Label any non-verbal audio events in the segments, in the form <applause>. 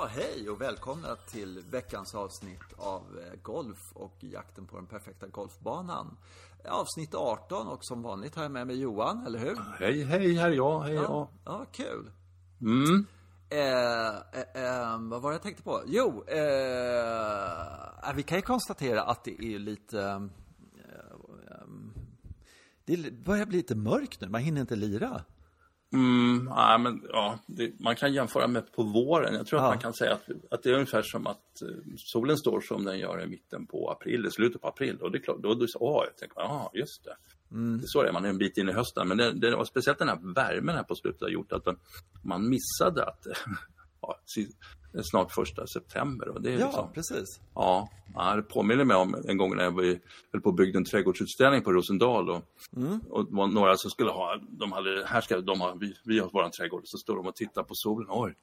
Ja, hej och välkomna till veckans avsnitt av eh, Golf och jakten på den perfekta golfbanan. Avsnitt 18 och som vanligt har jag med mig Johan, eller hur? Hej, hej, här är jag, hej, Ja, ja. ja kul. Mm. Eh, eh, eh, vad var det jag tänkte på? Jo, eh, vi kan ju konstatera att det är lite... Eh, eh, det börjar bli lite mörkt nu, man hinner inte lira. Mm, nej, men ja, det, man kan jämföra med på våren. Jag tror Ja. att man kan säga att, att det är ungefär som att eh, solen står som den gör i mitten på april, i slutet på april. Och det är klart, då, då åh, jag tänker, ja, just det. Mm. Det är så det är, man är en bit in i hösten. Men det, det var speciellt den här värmen här på slutet har gjort att man, missade att <laughs> ja, snart första september. Och det är Ja, liksom, precis. Ja, ja, det påminner mig om en gång när jag var- höll på och byggde en trädgårdsutställning på Rosendal. Och, och det var några som skulle ha, de hade, här ska de ha, vi, vi har våran trädgård. Så står de och tittar på solen. Oj,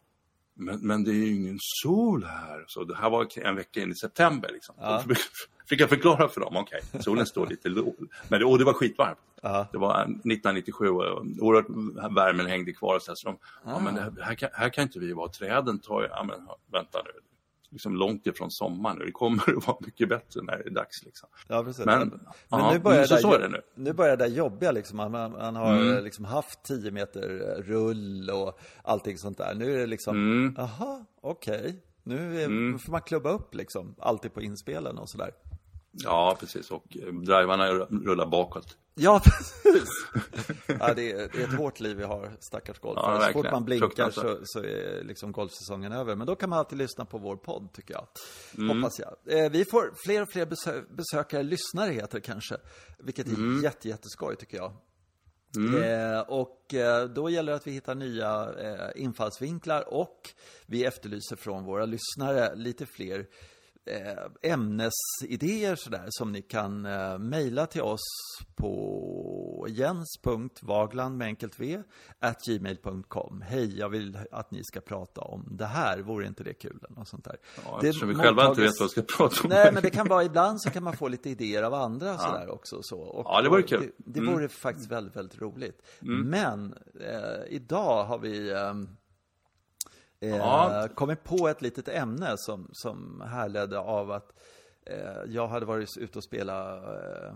men, men det är ju ingen sol här. Så det här var en vecka in i september. Liksom. Ja. <laughs> Fick jag förklara för dem, okej, solen står lite låg. Men det, och det var skitvarmt. Ja. Det var 1997 och oerhört värmen hängde kvar. Så, här, så de, ja, men här, kan, här kan inte vi vara. Träden tar ju, ja men vänta nu. Liksom långt ifrån sommaren nu. Det kommer <laughs> att vara mycket bättre när det är dags. Liksom. Ja, precis. Men- Men, ja, nu börjar men så- det, så där, är det nu. nu börjar det där jobbiga liksom. Man, man, man har Mm. liksom haft 10 meter rull och allting sånt där. Nu är det liksom, Mm. okej. Nu är, får man klubba upp liksom, alltid på inspelen och sådär. Ja, precis. Och eh, drivarna rullar bakåt. Ja, <laughs> precis. <laughs> ja, det, är, det är ett hårt liv vi har, stackars golfare. Ja, så fort man blinkar så, så är liksom golfsäsongen över. Men då kan man alltid lyssna på vår podd, tycker jag. Mm. Hoppas jag. Eh, vi får fler och fler besö besökare, lyssnare heter det kanske. Vilket är Mm. jätte, jätteskoj, tycker jag. Eh, och eh, då gäller det att vi hittar nya eh, infallsvinklar och vi efterlyser från våra lyssnare lite fler ämnesidéer sådär som ni kan eh, mejla till oss på jens.vagland med enkelt v at gmail.com. Hej, jag vill att ni ska prata om det här. Vore inte det kul? eller sånt där. Ja, Det eftersom vi själva inte vet vad vi ska prata om. Nej, men det kan vara ibland så kan man få lite idéer av andra sådär också. Så. Och, Ja, det vore kul. Mm. Det, det vore faktiskt väldigt, väldigt roligt. Men eh, idag har vi ehm, eh, Ja. kommit på ett litet ämne som, som härledde av att eh, jag hade varit ute och spelat eh,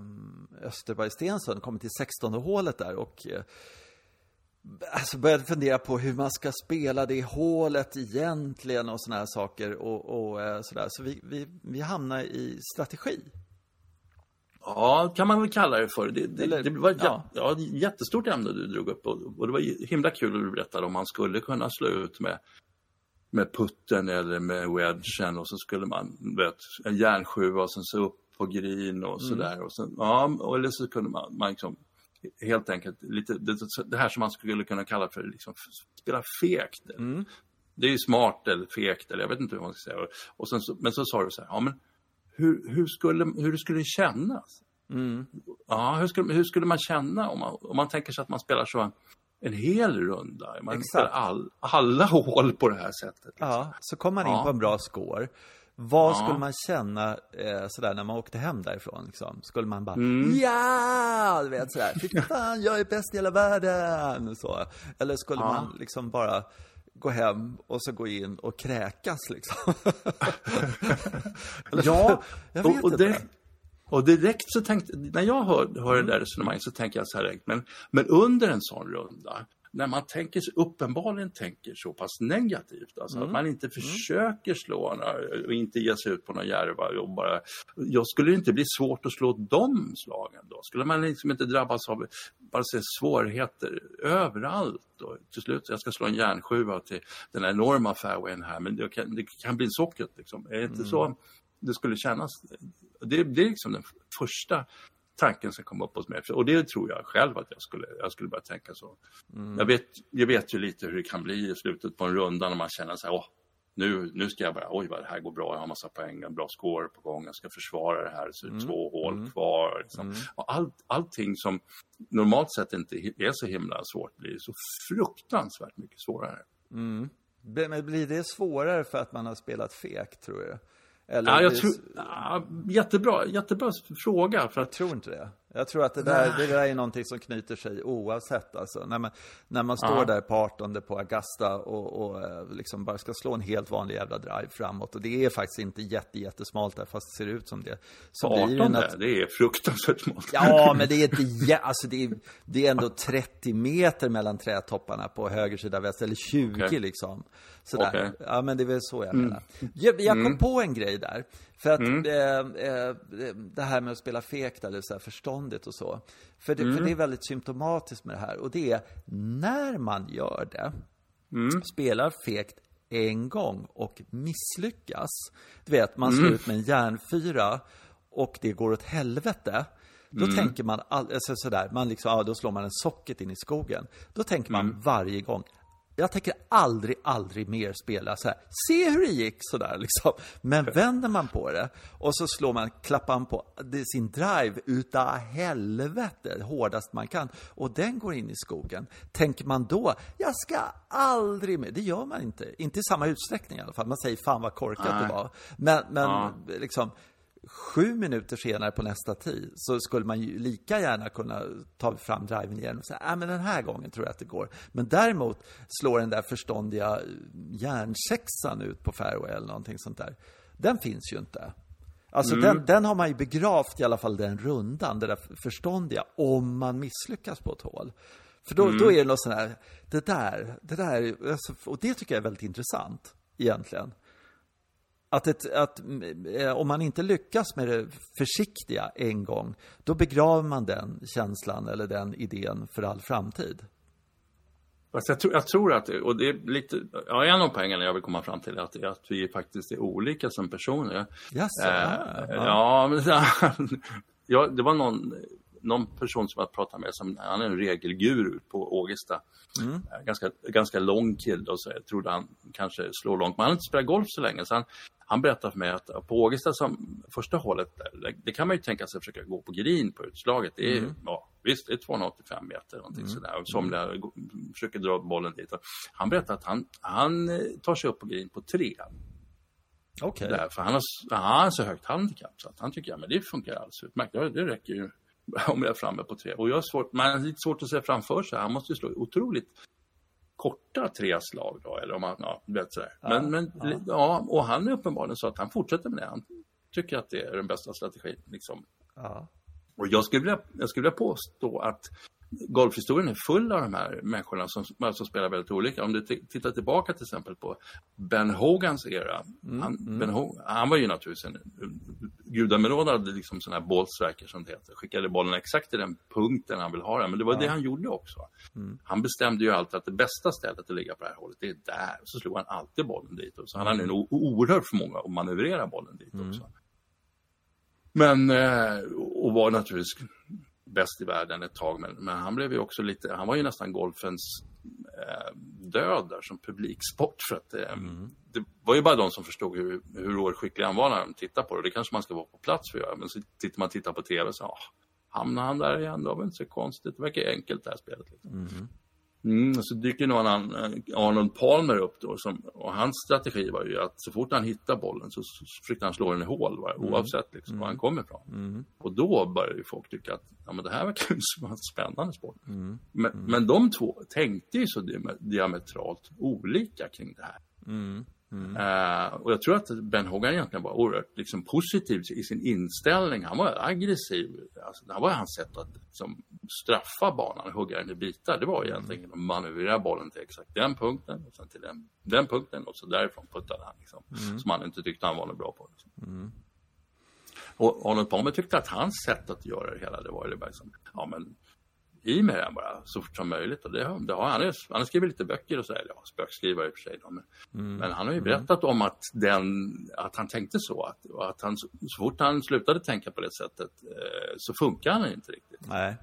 Österberg-Stensund, kommit till 16 hålet där och eh, Alltså började fundera på hur man ska spela det hålet egentligen och såna här saker och, och sådär. Så vi, vi, vi hamnar i strategi. Ja, kan man väl kalla det för. Det, det, Eller, det var ett ja. Ja, jättestort ämne du drog upp och, och det var himla kul att du berättade om man skulle kunna slå ut med, med putten eller med wedgen och så skulle man, vet, en järnsjua och sen så upp på green och sådär. Och sen, ja, eller så kunde man, man liksom, helt enkelt lite, det, det här som man skulle kunna kalla för liksom, spela fegt. Det är ju smart eller fegt eller jag vet inte hur man ska säga. Och sen så, men så sa du så här, ja men hur, hur, skulle, hur skulle det kännas? Ja, hur skulle, hur skulle man känna om man, om man tänker sig att man spelar så en hel runda? Man Exakt. all, alla <laughs> hål på det här sättet. liksom. Ja, så kom man in Ja. på en bra score. Vad Ja. skulle man känna eh, sådär när man åkte hem därifrån? Liksom? Skulle man bara Mm. ja, du vet sådär, fy fan, jag är bäst i hela världen. Så. Eller skulle Ja. man liksom bara gå hem och så gå in och kräkas liksom? <laughs> <laughs> Eller, Ja, jag vet och, och, inte. direkt, och direkt så tänkte, när jag hör, hör det där resonemanget så tänker jag så här direkt, men, men under en sån runda, när man tänker, uppenbarligen tänker så pass negativt, alltså att man inte försöker slå några, och inte ge sig ut på några järva och bara, jag skulle inte bli svårt att slå de slagen då? Skulle man liksom inte drabbas av bara se svårigheter överallt och till slut, jag ska slå en järnsjua till den här enorma fairwayen här, men det kan, det kan bli socket liksom. Är det inte så det skulle kännas? Det, det är liksom den första tanken som kom upp hos mig. Och det tror jag själv att jag skulle, jag skulle börja tänka så. Jag, vet, jag vet ju lite hur det kan bli i slutet på en runda när man känner så här, åh, nu, nu ska jag bara, oj vad det här går bra, jag har massa poäng, en bra score på gång, jag ska försvara det här, så är det två hål kvar. Liksom. Och allt, allting som normalt sett inte är så himla svårt blir så fruktansvärt mycket svårare. Men blir det svårare för att man har spelat fekt, tror du? Eller Ja, jag tror, ja, jättebra, jättebra fråga. För jag att tror inte det. Jag tror att det där, det där är någonting som knyter sig oavsett. Alltså. När, man, när man står Ja. där på 18 på Augusta och, och eh, liksom bara ska slå en helt vanlig jävla drive framåt. Och det är faktiskt inte jätte, jättesmalt där, fast det ser ut som det. Så blir det ju 18 nat- det är fruktansvärt smalt. Ja, men det är inte, alltså det är, det är ändå 30 meter mellan trädtopparna på höger sida väster, eller 20 Okej. liksom. Sådär. Mm. Ja, men det är väl så jag menar. Jag, jag kom på en grej där. För att Mm. eh, eh, det här med att spela fekt eller så här förståndigt och så. För det, Mm. för det är väldigt symptomatiskt med det här. Och det är när man gör det, Mm. spelar fekt en gång och misslyckas. Du vet, man Mm. slår ut med en järnfyra och det går åt helvete. Då Mm. tänker man, all, alltså sådär, man liksom, ja, då slår man en socket in i skogen. Då tänker man Mm. varje gång, jag tänker aldrig, aldrig mer spela så här. Se hur det gick sådär liksom. Men vänder man på det och så slår man, klappar man på sin drive utav helvete, hårdast man kan. Och den går in i skogen. Tänker man då, jag ska aldrig mer. Det gör man inte. Inte i samma utsträckning i alla fall. Man säger, fan vad korkat det var. Men, men Ja. liksom, sju minuter senare på nästa tid så skulle man ju lika gärna kunna ta fram driven igen och säga, äh, men den här gången tror jag att det går. Men däremot slår den där förståndiga järnsexan ut på fairway eller någonting sånt där. Den finns ju inte. Alltså den, den har man ju begravt i alla fall den rundan, det där förståndiga, om man misslyckas på ett hål. För då, då är det något sånt här, det där, det där, alltså, och det tycker jag är väldigt intressant egentligen. Att, ett, att eh, om man inte lyckas med det försiktiga en gång, då begraver man den känslan eller den idén för all framtid. Fast jag, tror, jag tror att, och det är lite, ja, en av poängerna jag vill komma fram till är att, att vi faktiskt är olika som personer. Jaså, Eh, ja. ja, <laughs> ja, det var någon, någon person som jag pratade med, som, han är en regelguru på Ågesta. Mm. Eh, Ganska, ganska lång kille och så jag trodde han kanske slår långt, men han har inte spelat golf så länge. Så han, han berättade för mig att på Ågesta, som första hålet, där, det, kan man ju tänka sig försöka gå på green på utslaget. Det är, Mm. ja, visst, det är 285 meter, någonting sådär. Och somliga gå- försöker dra bollen dit. Han berättade att han, han eh, tar sig upp på green på tre. Där, för han har, han har så högt handikapp så att han tycker att det funkar alldeles utmärkt. Det, det räcker ju <laughs> om jag är framme på tre. Och jag har svårt, man har lite svårt att se framför sig. Han måste ju slå otroligt korta tre slag då. Eller om han, ja, vet sådär. Men, men ja. och han är uppenbarligen så att han fortsätter med det. Han tycker att det är den bästa strategin. Liksom. Ja. Och jag skulle, vilja, jag skulle vilja påstå att golfhistorien är full av de här människorna som, som spelar väldigt olika. Om du tittar tillbaka till exempel på Ben Hogans era. Han, ben Ho- han var ju naturligtvis en gudabenådad liksom sån här bollstriker som det heter. Skickade bollen exakt till den punkten han vill ha den. Men det var det han gjorde också. Han bestämde ju alltid att det bästa stället att ligga på det här hållet, det är där. Så slog han alltid bollen dit. Så han hade en o- oerhörd förmåga att manövrera bollen dit också. Men, eh, och var naturligtvis bäst i världen ett tag. Men, men han blev ju också lite, han var ju nästan golfens eh, död där som publiksport. För att eh, det var ju bara de som förstod hur, hur oerhört han var när de tittade på det. Det kanske man ska vara på plats för att göra. Men så tittar man tittar på tv så, ah, hamnar han där igen? Det var väl inte så konstigt. Det verkar enkelt det här spelet. Liksom. Mm, och så dyker någon annan, eh, Arnold Palmer upp då. Som, och hans strategi var ju att så fort han hittar bollen så, så försökte han slå den i hål va, oavsett liksom, var han kom ifrån. Och då började ju folk tycka att ja, men det här verkar ju <laughs> som en spännande sport. Men, men de två tänkte ju så di- diametralt olika kring det här. Eh, och jag tror att Ben Hogan egentligen var oerhört liksom, positiv i sin inställning. Han var aggressiv. Alltså, det var hans sätt att liksom, straffa banan, hugga den i bitar. Det var egentligen att manövrera bollen till exakt den punkten och sen till den, den punkten och så därifrån puttade han. Liksom, Som han inte tyckte han var något bra på. Liksom. Och Arnold Palmer tyckte att hans sätt att göra det hela, det var bara liksom, ja men i med den bara så fort som möjligt. Och det, har- det har han, han har skrivit lite böcker och så, eller ja, spökskrivare i och för sig. Då, men, men han har ju berättat om att, den, att han tänkte så. Att, och att han, så fort han slutade tänka på det sättet eh, så funkar han inte riktigt. Nej.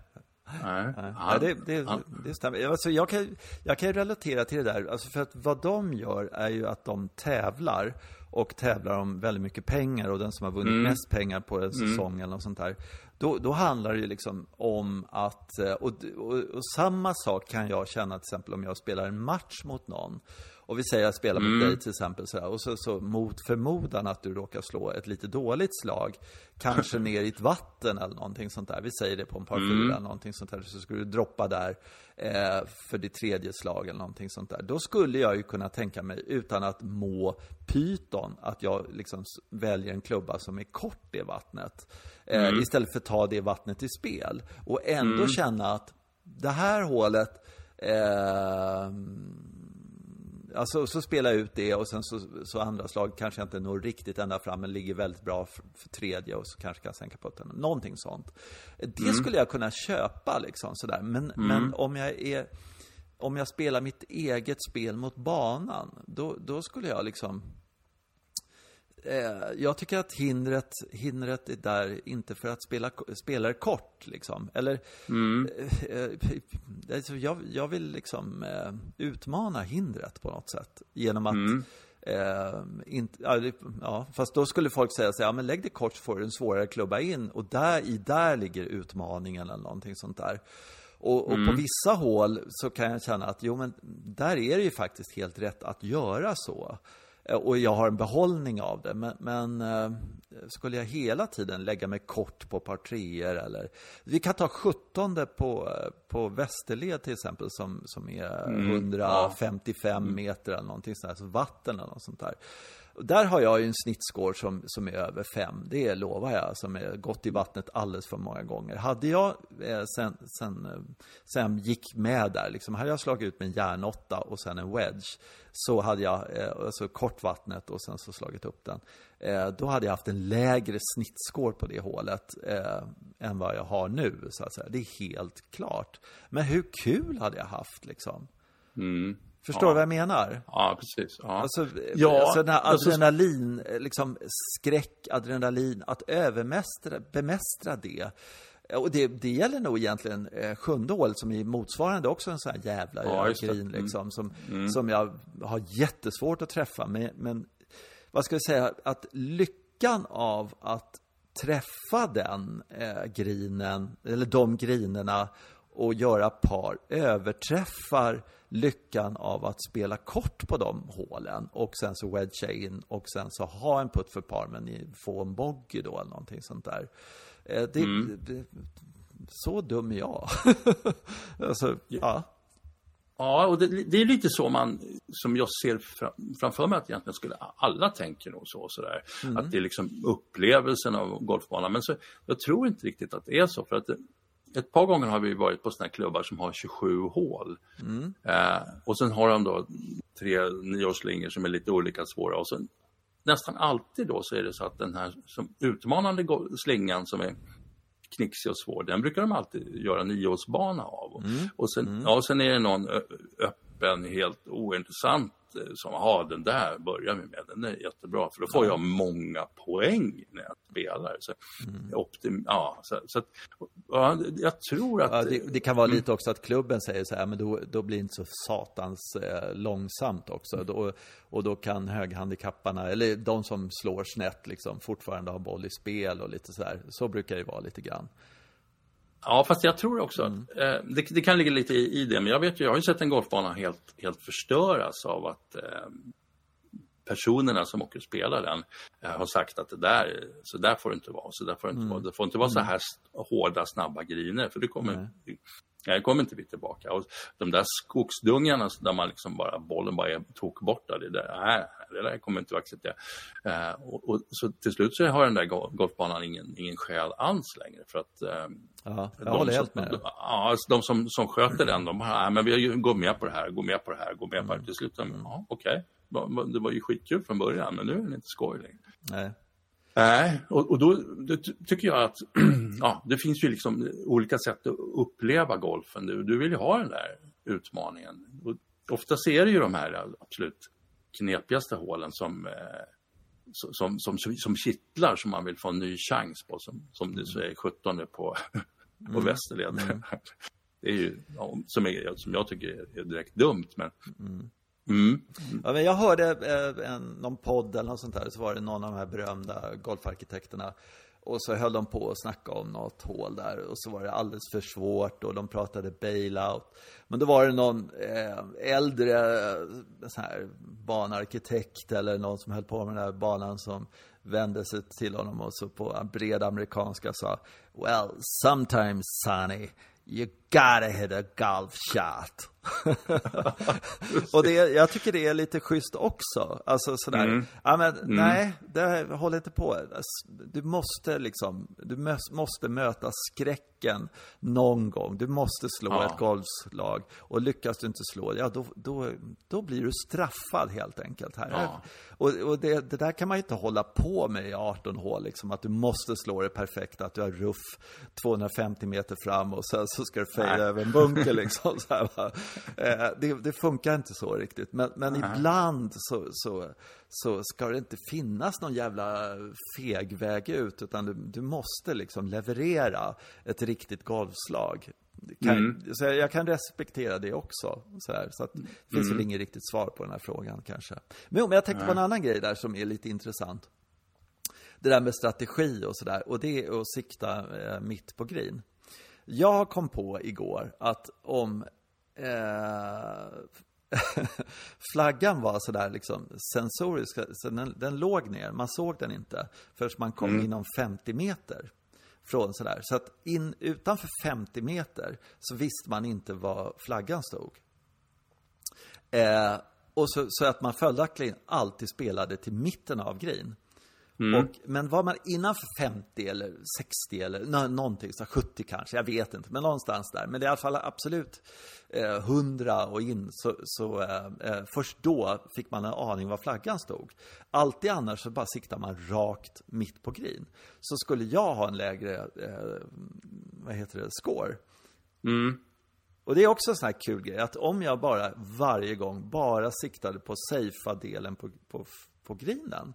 Nej. Ja, Han, det, det, han, det stämmer. Alltså, jag, kan, jag kan relatera till det där, alltså för att vad de gör är ju att de tävlar och tävlar om väldigt mycket pengar och den som har vunnit mm. mest pengar på en mm. säsong mm. eller något sånt där. Då, då handlar det ju liksom om att, eh, och, och, och, samma sak kan jag känna till exempel om jag spelar en match mot någon. Och vi säger att jag spelar mot mm. dig till exempel sådär, och så, så mot förmodan att du råkar slå ett lite dåligt slag, kanske <laughs> ner i ett vatten eller någonting sånt där. Vi säger det på en par mm. fyra eller någonting sånt där, så skulle du droppa där eh, för ditt tredje slag eller någonting sånt där. Då skulle jag ju kunna tänka mig, utan att må pyton, att jag liksom väljer en klubba som är kort i vattnet. Eh, mm. Istället för att ta det vattnet i spel. Och ändå mm. känna att det här hålet eh, alltså, så spelar jag ut det och sen så, så andra slag kanske jag inte når riktigt ända fram men ligger väldigt bra för, för tredje och så kanske kan sänka putten. Någonting sånt. Det mm. skulle jag kunna köpa liksom sådär. Men, mm. men om jag är om jag spelar mitt eget spel mot banan, då, då skulle jag liksom jag tycker att hindret, hindret är där inte för att spela spelare kort, liksom. Eller, mm. eh, eh alltså jag, jag vill liksom eh, utmana hindret på något sätt. Genom att mm. Eh, inte, ja, fast då skulle folk säga så ja men lägg det kort så får du en svårare klubba in. Och där i där ligger utmaningen eller någonting sånt där. Och, och mm. på vissa hål så kan jag känna att jo men där är det ju faktiskt helt rätt att göra så. Eh, och jag har en behållning av det. Men, men eh, skulle jag hela tiden lägga mig kort på par treor eller... Vi kan ta 17 på, eh, på Västerled till exempel som, som är mm. 155 mm. meter eller någonting sånt där, alltså vatten eller något sånt där. Där har jag ju en snittscore som, som är över 5, det lovar jag, som är gått i vattnet alldeles för många gånger. Hade jag eh, sen, sen, eh, sen gick med där, liksom, hade jag slagit ut med en järnåtta och sen en wedge, så hade jag, eh, alltså kort vattnet och sen så slagit upp den, eh, då hade jag haft en lägre snittscore på det hålet eh, än vad jag har nu, så att säga. Det är helt klart. Men hur kul hade jag haft liksom? Mm. Förstår du ja. vad jag menar? Ja, precis. Ja. Alltså, ja, alltså den här adrenalin, liksom skräck, adrenalin, att övermästra, bemästra det. Och det, det gäller nog egentligen eh, sjunde hålet som är motsvarande också en sån här jävla ja, grin mm. liksom, som, mm. som jag har jättesvårt att träffa. Men, men vad ska jag säga, att lyckan av att träffa den eh, grinen, eller de grinerna och göra par överträffar lyckan av att spela kort på de hålen och sen så wedga in och sen så ha en putt för par men få en bogey då eller någonting sånt där. Eh, det, mm. det, så dum är jag. <laughs> alltså, ja. Ja, och det, det, är lite så man, som jag ser framför mig att egentligen skulle alla tänker nog så, sådär. Mm. Att det är liksom upplevelsen av golfbanan. Men så, jag tror inte riktigt att det är så, för att det, ett par gånger har vi varit på sådana klubbar som har 27 hål. Mm. Eh, och sen har de då tre nioårslingor som är lite olika svåra. Och sen, nästan alltid då så är det så att den här som utmanande slingan som är knixig och svår, den brukar de alltid göra nioårsbana av. Mm. Och, sen, mm. ja, sen är det någon öppen, helt ointressant som, ja den där börjar vi med, den är jättebra för då får jag många poäng när jag spelar. Så, mm. optim, ja, så, så att, ja, jag tror att... Ja, det, det, kan vara lite också att klubben säger så här, men då, då blir det inte så satans eh, långsamt också. Mm. Då, och då kan höghandikapparna, eller de som slår snett, liksom, fortfarande ha boll i spel och lite så här. Så brukar det vara lite grann. Ja, fast jag tror också mm. att eh, det, det, kan ligga lite i, i, det. Men jag vet ju, jag har ju sett en golfbana helt, helt förstöras av att eh, personerna som åker och spelar den eh, har sagt att det där, så där får det inte vara. Så där får det, inte mm. vara. det får inte vara så mm. här hårda, snabba griner. För det kommer, Nej, kommer inte vi tillbaka. Och de där skogsdungarna där man liksom bara, bollen bara är tokborta, det där, nej, det där kommer inte att acceptera. Eh, och, och, så till slut så har den där golfbanan ingen, ingen skäl alls längre för att eh, Ja, jag håller helt med. De, ja, de som, som sköter den, de bara, men vi går med på det här, går med på det här, går med på det här. Till slut, mm. ja, okej, okay. Det var ju skitkul från början, men nu är det inte skoj längre. Nej. Nej, och, och då, då, tycker jag att <clears throat> ja, det finns ju liksom olika sätt att uppleva golfen. Du, du vill ju ha den där utmaningen. Och ofta ser du ju de här absolut knepigaste hålen som, eh, som, som, som, som kittlar som man vill få en ny chans på. Som, som du säger, 17 på, <laughs> på mm. Västerled. Mm. <laughs> Det är ju, som, är, som jag tycker är direkt dumt. Men, mm. Mm. Ja, men jag hörde eh, en, någon podd eller något sånt där, så var det någon av de här berömda golfarkitekterna. Och så höll de på att snacka om något hål där och så var det alldeles för svårt och de pratade bailout. Men då var det någon eh, äldre eh, så här, banarkitekt eller någon som höll på med den här banan som vände sig till honom och så på bred amerikanska sa Well, sometimes Sonny, you gotta hit a golf shot. <laughs> och det, jag tycker det är lite schysst också. Alltså sådär, mm. ja men mm. nej, det håller inte på. Du måste liksom, du måste möta skräcken någon gång. Du måste slå ja. ett golfslag. Och lyckas du inte slå, ja då, då, då blir du straffad helt enkelt. Här. Ja. Och, och det, det, där kan man ju inte hålla på med i 18 hål, liksom, att du måste slå det perfekt, att du har ruff 250 meter fram och sen så ska du fejda över en bunker liksom. Så här, <laughs> det, det, funkar inte så riktigt. Men, men ibland så, så, så ska det inte finnas någon jävla feg väg ut, utan du, du måste liksom leverera ett riktigt golfslag. Kan, mm. så jag kan respektera det också. Så, här, så att det finns mm. väl inget riktigt svar på den här frågan kanske. Men, men jag tänkte på en annan grej där som är lite intressant. Det där med strategi och sådär. Och det är att sikta eh, mitt på green. Jag kom på igår att om eh, <laughs> flaggan var sådär liksom sensorisk, så den, den låg ner, man såg den inte förrän man kom mm. inom 50 meter från sådär. Så att in, utanför 50 meter så visste man inte var flaggan stod. Eh, och så, så, att man följaktligen alltid spelade till mitten av green. Mm. Och, men var man innanför 50 eller 60 eller någonting, så 70 kanske, jag vet inte, men någonstans där. Men det är i alla fall absolut eh, 100 och in, så, så eh, eh, först då fick man en aning var flaggan stod. Alltid annars så bara siktar man rakt mitt på green. Så skulle jag ha en lägre, eh, vad heter det, score. Mm. Och det är också en sån här kul grej, att om jag bara varje gång bara siktade på safea delen på, på, på greenen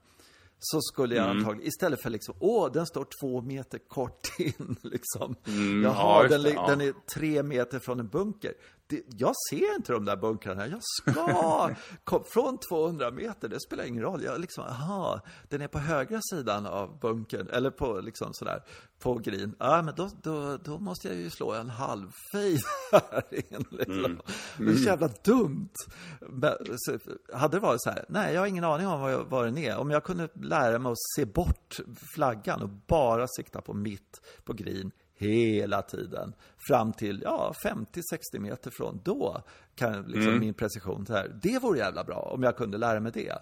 så skulle jag mm. antagligen, istället för liksom, åh, den står två meter kort in, <laughs> liksom. Mm, Jaha, ja, den, ja. den är tre meter från en bunker det, jag ser inte de där bunkrarna. Jag ska <laughs> kom, från 200 meter. Det spelar ingen roll. Jag liksom, aha, den är på högra sidan av bunkern. Eller på liksom sådär, på green. Ja, men då, då, då måste jag ju slå en halv fade <laughs> här in. Liksom. Mm. Det är så jävla dumt. Men, så, hade det varit så här, nej, jag har ingen aning om vad, vad den är. Om jag kunde lära mig att se bort flaggan och bara sikta på mitt på green hela tiden. Fram till ja, 50-60 meter från. Då kan liksom mm. min precision så här. Det vore jävla bra om jag kunde lära mig det.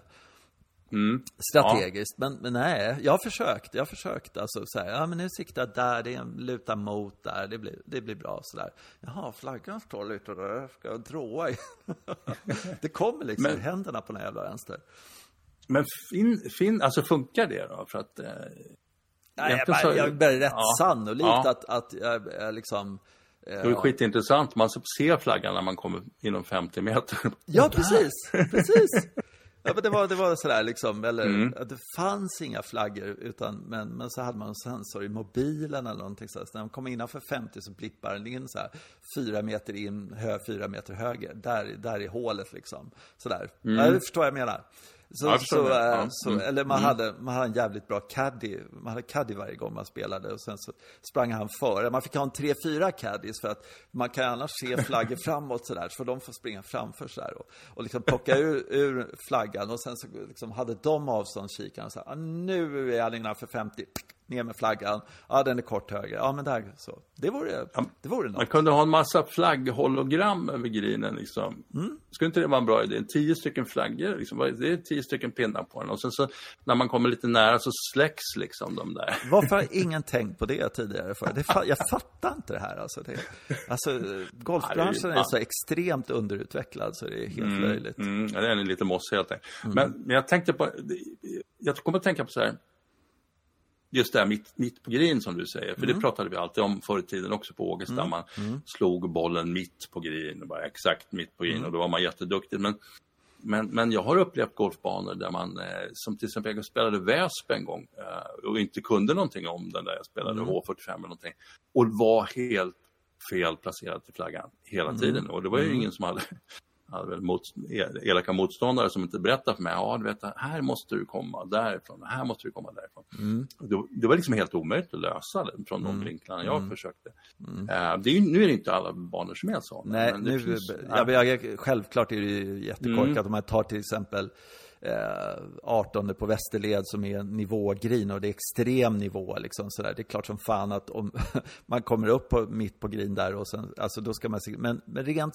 Mm. Strategiskt, ja. men, men nej, jag har försökt. Jag har försökt alltså så här, ja men nu siktar jag där, det är en luta mot där, det blir, det blir bra sådär. Jaha, flaggan står lite där, ska jag dråa i? <laughs> det kommer liksom men, händerna på den jävla vänster. Men fin, fin, alltså funkar det då? För att eh, Nej, jag, bara, jag är rätt ja. sannolikt ja. att, att jag, jag liksom... Det är skitintressant, man ser flaggan när man kommer inom 50 meter. Ja, precis, precis. Ja, men det var, det var sådär liksom, eller mm. det fanns inga flaggor, utan, men, men så hade man en sensor i mobilen eller någonting så, så när man kom innanför 50 så blippar den in så här, fyra meter in, hö, fyra meter höger, där, där är hålet liksom. Sådär. Mm. Ja, du förstår vad jag menar. Så, så, äh, ja. så, mm. eller man, mm. hade, man hade en jävligt bra caddy. Man hade caddy varje gång man spelade och sen så sprang han före. Man fick ha en 3-4 caddies för att man kan annars se flaggor <laughs> framåt sådär. Så de får springa framför sådär och, och liksom plocka ur, ur flaggan. Och sen så liksom hade de avståndskikaren och så här, ah, nu är han innanför 50 ner med flaggan. Ja, den är kort höger. Ja, men där så. Det vore, det vore något. Man kunde ha en massa flagghologram över grinen liksom. Mm. Skulle inte det vara en bra idé? Tio stycken flaggor, liksom. det är tio stycken pinnar på den. Och sen så när man kommer lite nära så släcks liksom de där. <laughs> Varför har ingen tänkt på det tidigare? För? Det, jag fattar inte det här alltså. Det, alltså golfbranschen är så extremt underutvecklad så det är helt mm, löjligt. Mm, ja, det är lite mossig helt enkelt. Mm. Men, men jag tänkte på, jag kommer att tänka på så här just det här mitt, mitt på green som du säger, för mm. det pratade vi alltid om förr i tiden också på Ågesta. Mm. Man mm. slog bollen mitt på green, bara exakt mitt på green mm. och då var man jätteduktig. Men, men, men jag har upplevt golfbanor där man, eh, som till exempel jag spelade Väsp en gång eh, och inte kunde någonting om den där, jag spelade H45 eller någonting och var helt fel placerad till flaggan hela tiden och det var ju ingen som hade hade väl mot, elaka motståndare som inte berättade för mig, ja du vet, här måste du komma därifrån, här måste du komma därifrån. Mm. Det, det, var liksom helt omöjligt att lösa det från de mm. vinklarna jag mm. försökte. Mm. Uh, det är, nu är det inte alla banor som är så. Nej, nu, finns, jag, jag, självklart är det ju jättekorkat mm. om man tar till exempel eh, 18 på Västerled som är nivågrin och det är extrem nivå liksom sådär. Det är klart som fan att om <laughs> man kommer upp på, mitt på grin där och sen, alltså då ska man se, men, men rent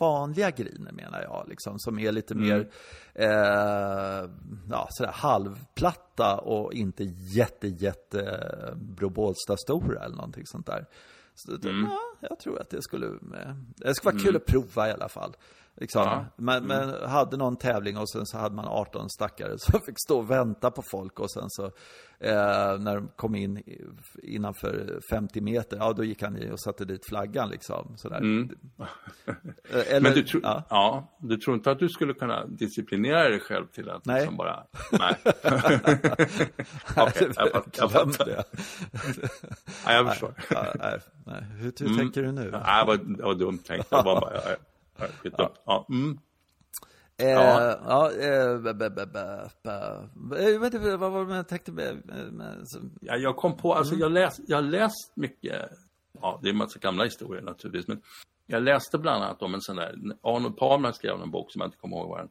vanliga griner menar jag liksom som är lite mm. mer, eh, ja sådär halvplatta och inte jätte jätte Bro stora eller någonting sånt där. Så, mm. ja, jag tror att det skulle, eh, det skulle vara kul mm. att prova i alla fall. Liksom. Ja. Men, mm. men, hade någon tävling och sen så hade man 18 stackare som <laughs> fick stå och vänta på folk och sen så eh, när de kom in innanför 50 meter, ja då gick han i och satte dit flaggan liksom. Sådär. Mm. <laughs> Eller, men du, tro, ja. ja. du tror inte att du skulle kunna disciplinera dig själv till att nej. liksom bara, <laughs> nej. Okej, jag, jag fattar. Ja, jag förstår. Nej, nej, nej. Hur, hur mm. tänker du nu? Nej, det var, det var dumt tänkt. Jag bara, bara, jag, Ja. ja. Mm. Eh, ja. ja eh, jag vet inte vad var det jag tänkte med, med ja, Jag kom på, alltså mm. jag, läst, jag läst mycket, ja det är en massa gamla historier naturligtvis, men jag läste bland annat om en sån där, Arnold Palmer skrev en bok som jag inte kommer ihåg vad den,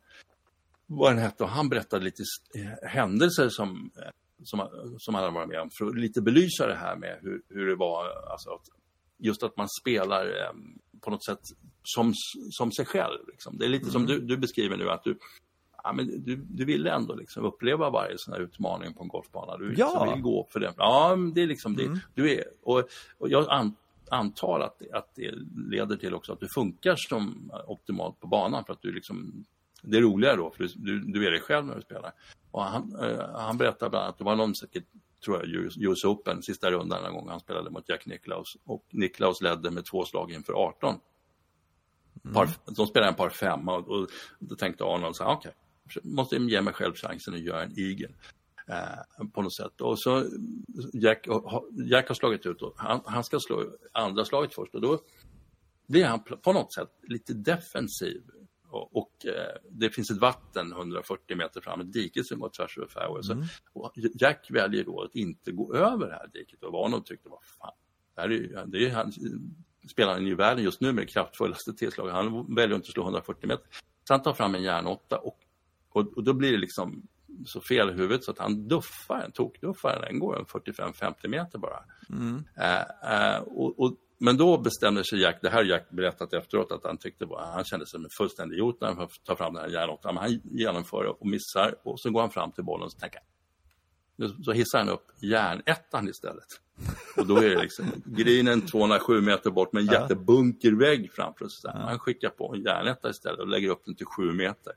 vad den hette och han berättade lite händelser som, som, som han hade varit med om för att lite belysa det här med hur, hur det var, alltså just att man spelar eh, på något sätt som, som sig själv. Liksom. Det är lite mm. som du, du, beskriver nu att du, ja, men du, du vill ändå liksom uppleva varje sån här utmaning på en golfbana. Du liksom ja. vill gå för det. Ja, det är liksom mm. det. Du är, och, och jag an, antar att, att det leder till också att du funkar som optimalt på banan för att du liksom det är roligare då, för du, du är dig själv när du spelar. Och han, eh, han berättar bland annat, det var någon säkert, tror jag, US Open, sista rundan en gång han spelade mot Jack Nicklaus. Och Nicklaus ledde med två slag inför 18. Mm. Par, de spelade en par femma och, och då tänkte Arnold så okej, okay, måste ge mig själv chansen att göra en igel. Eh, på något sätt. Och så Jack, Jack har slagit ut och han, han, ska slå andra slaget först och då blir han på något sätt lite defensiv. Och, och eh, det finns ett vatten 140 meter fram, ett dike som går tvärs över fairway. Mm. Jack väljer då att inte gå över det här diket och Arnold tyckte, vad fan, det, här är, det är han, spelaren i världen just nu med det kraftfullaste tillslaget. Han väljer inte att slå 140 meter. Så han tar fram en järnåtta och, och, och, då blir det liksom så fel i huvudet så att han duffar den, tokduffar den, går 45-50 meter bara. Mm. Uh, uh, och, och, men då bestämde sig Jack, det här Jack berättat efteråt, att han tyckte bara, han kände sig som en fullständig idiot när han tar fram den här järnåttan. Men han genomför och missar och så går han fram till bollen och tänker så hissar han upp järnettan istället. Och då är det liksom grinen 207 meter bort med en jättebunkervägg framför sig. Han skickar på en järnetta istället och lägger upp den till 7 meter.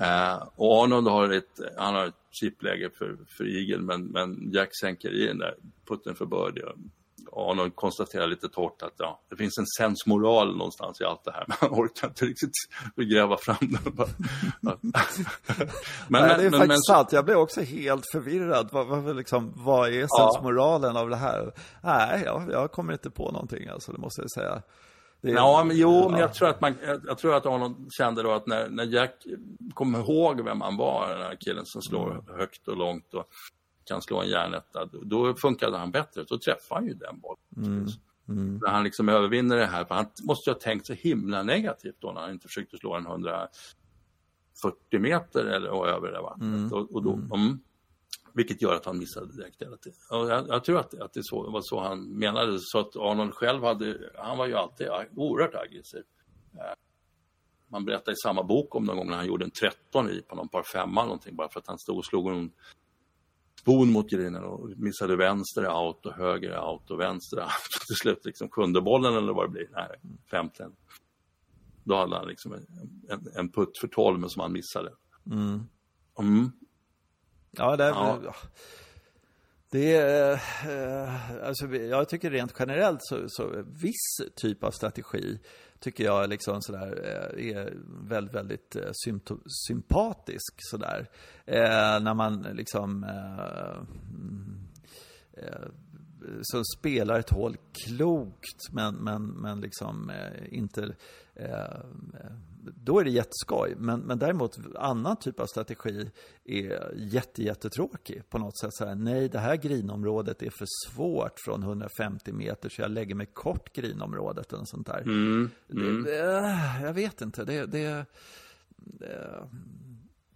Uh, och Arnold har ett, han har ett chipläge för, för igel men, men Jack sänker i den där putten för birdie Arnold konstaterar lite torrt att ja, det finns en sensmoral någonstans i allt det här, <laughs> men han orkar inte riktigt gräva fram den. <laughs> <laughs> men, Nej, det är men, faktiskt men, sant, jag blev också helt förvirrad. Vad, vad, liksom, vad är sensmoralen ja. av det här? Nej, jag, jag kommer inte på någonting, alltså, det måste jag säga. Är, ja, men jo, ja. men jag tror att, man, jag tror att Arnold kände då att när, när Jack kom ihåg vem han var, den här killen som slår mm. högt och långt och kan slå en järnetta, då funkade han bättre. Då träffade han ju den bollen. Mm. Mm. När han liksom övervinner det här, för han måste ju ha tänkt så himla negativt då när han inte försökte slå en 140 meter eller och över det vattnet. Mm. Och, och då, mm. um, vilket gör att han missade direkt hela tiden. Och jag, jag tror att, att det så, var så han menade. Så att Arnold själv hade, han var ju alltid oerhört aggressiv. Eh, man berättar i samma bok om någon gång när han gjorde en 13 i på någon par femma någonting bara för att han stod och slog en spon mot grinen och missade vänster out och höger out och vänster out. Och till slut liksom sjunde bollen eller vad det blir, nej, femte. Då hade han liksom en, en, en putt för tolv men som han missade. Mm. Mm. Ja, det, ja. det är, eh, alltså, jag tycker rent generellt så, så viss typ av strategi tycker jag liksom sådär, eh, är väldigt, väldigt eh, sympatisk sådär. Eh, när man liksom eh, mm, eh, så spelar ett hål klokt men, men, men liksom eh, inte eh, då är det jätteskoj. Men, men däremot annan typ av strategi är jätte, jättetråkig på något sätt. Så här, nej, det här grinområdet är för svårt från 150 meter så jag lägger mig kort grinområdet eller sånt där. Mm, mm. Det, det, jag vet inte. Det, det, det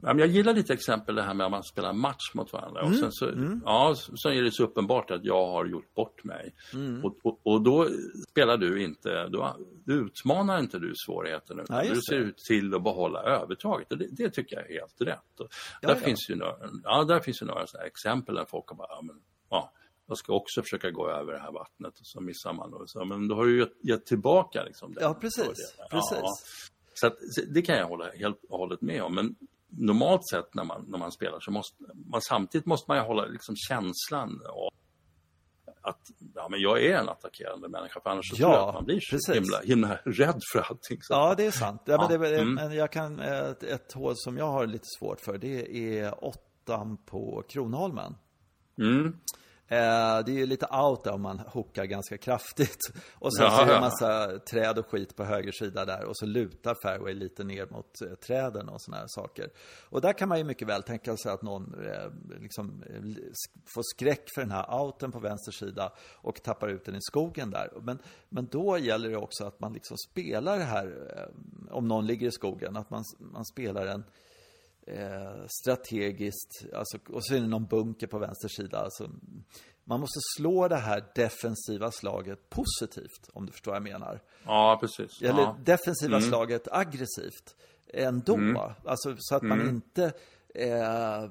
jag gillar lite exempel det här med att man spelar match mot varandra. Mm. Och sen så, mm. ja, så är det så uppenbart att jag har gjort bort mig. Mm. Och, och, och, då spelar du inte, då, utmanar inte du svårigheten. Ja, du ser ut till att behålla övertaget. Det, det tycker jag är helt rätt. Och där, ja. Finns ju några, ja, där finns ju några sådana exempel där folk har bara, ja, men, ja, jag ska också försöka gå över det här vattnet och så missar man. Och så, men då har du ju gett tillbaka liksom. ja, precis. precis. Så, att, det kan jag hålla helt och hållet med om. Men normalt sett när man, när man spelar så måste man samtidigt måste man ju hålla liksom känslan av att ja, men jag är en attackerande människa, för annars så ja, tror jag att man blir så himla, himla rädd för allting. Så. Ja, det är sant. Ja, men det, mm. jag kan, ett, ett hål som jag har lite svårt för, det är åttan på Kronholmen. Mm. Eh, det är ju lite out där om man hookar ganska kraftigt. <laughs> Och sen ja, så är det en massa träd och skit på höger sida där och så lutar fairway lite ner mot eh, träden och såna här saker. Och där kan man ju mycket väl tänka sig att någon eh, liksom får skräck för den här outen på vänster sida och tappar ut den i skogen där. Men, men då gäller det också att man liksom spelar det här, om någon ligger i skogen, att man, man spelar en eh, strategiskt, alltså, och så är det någon bunker på vänster sida. Alltså, man måste slå det här defensiva slaget positivt, om du förstår vad jag menar. Ja, precis. Eller ja. defensiva mm. slaget aggressivt ändå. Mm. Alltså, så att man mm. inte eh,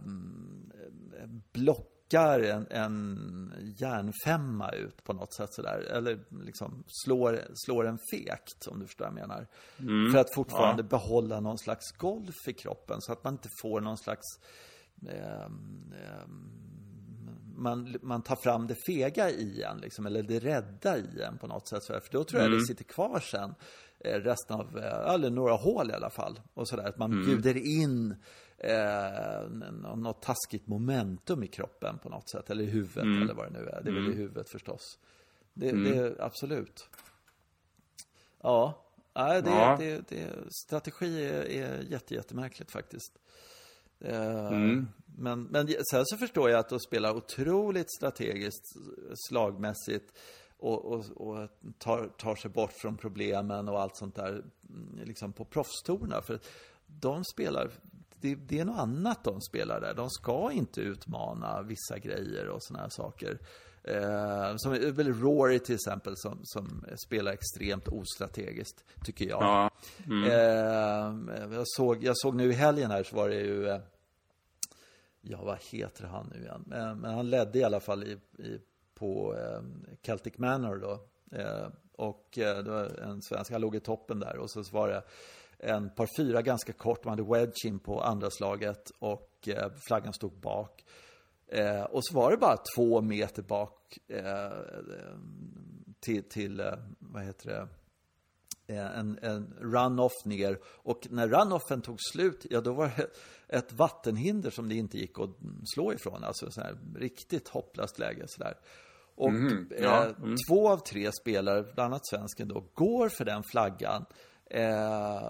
blockar skickar en, en järnfemma ut på något sätt sådär. Eller liksom slår, slår en fekt, om du förstår vad jag menar. Mm. För att fortfarande ja. behålla någon slags golf i kroppen. Så att man inte får någon slags... Eh, eh, man, man tar fram det fega i en, liksom, eller det rädda i en på något sätt. För då tror jag mm. det sitter kvar sen eh, resten av, eh, eller några hål i alla fall. Och sådär, att man mm. bjuder in eh, något taskigt momentum i kroppen på något sätt. Eller i huvudet mm. eller vad det nu är. Det är mm. väl i mm. huvudet förstås. Det, mm. det absolut. Ja, Nej, det, ja. Det, det, strategi är, är jätte, jättemärkligt faktiskt. Eh, mm. Men, men sen så förstår jag att de spelar otroligt strategiskt, slagmässigt och, och, och tar, tar, sig bort från problemen och allt sånt där mm, liksom på proffstorna. För de spelar det, det, är något annat de spelar där. De ska inte utmana vissa grejer och sådana här saker. Eh, som väl Rory till exempel som, som spelar extremt ostrategiskt, tycker jag. Ja. Mm. Eh, jag, såg, jag såg nu i helgen här så var det ju eh, Ja, vad heter han nu igen? Men, men han ledde i alla fall i, i på eh, Celtic Manor då. Eh, och eh, det var en svensk, han låg i toppen där och så var det en par fyra ganska kort. Man hade wedge in på andra slaget och eh, flaggan stod bak. Eh, och så var det bara två meter bak eh, till, till eh, vad heter det, eh, en, en run-off ner. Och när run-offen tog slut, ja då var det ett vattenhinder som det inte gick att slå ifrån. Alltså så här riktigt hopplöst läge sådär. Och mm, ja, eh, mm. två av tre spelare, bland annat svensken då, går för den flaggan. Eh,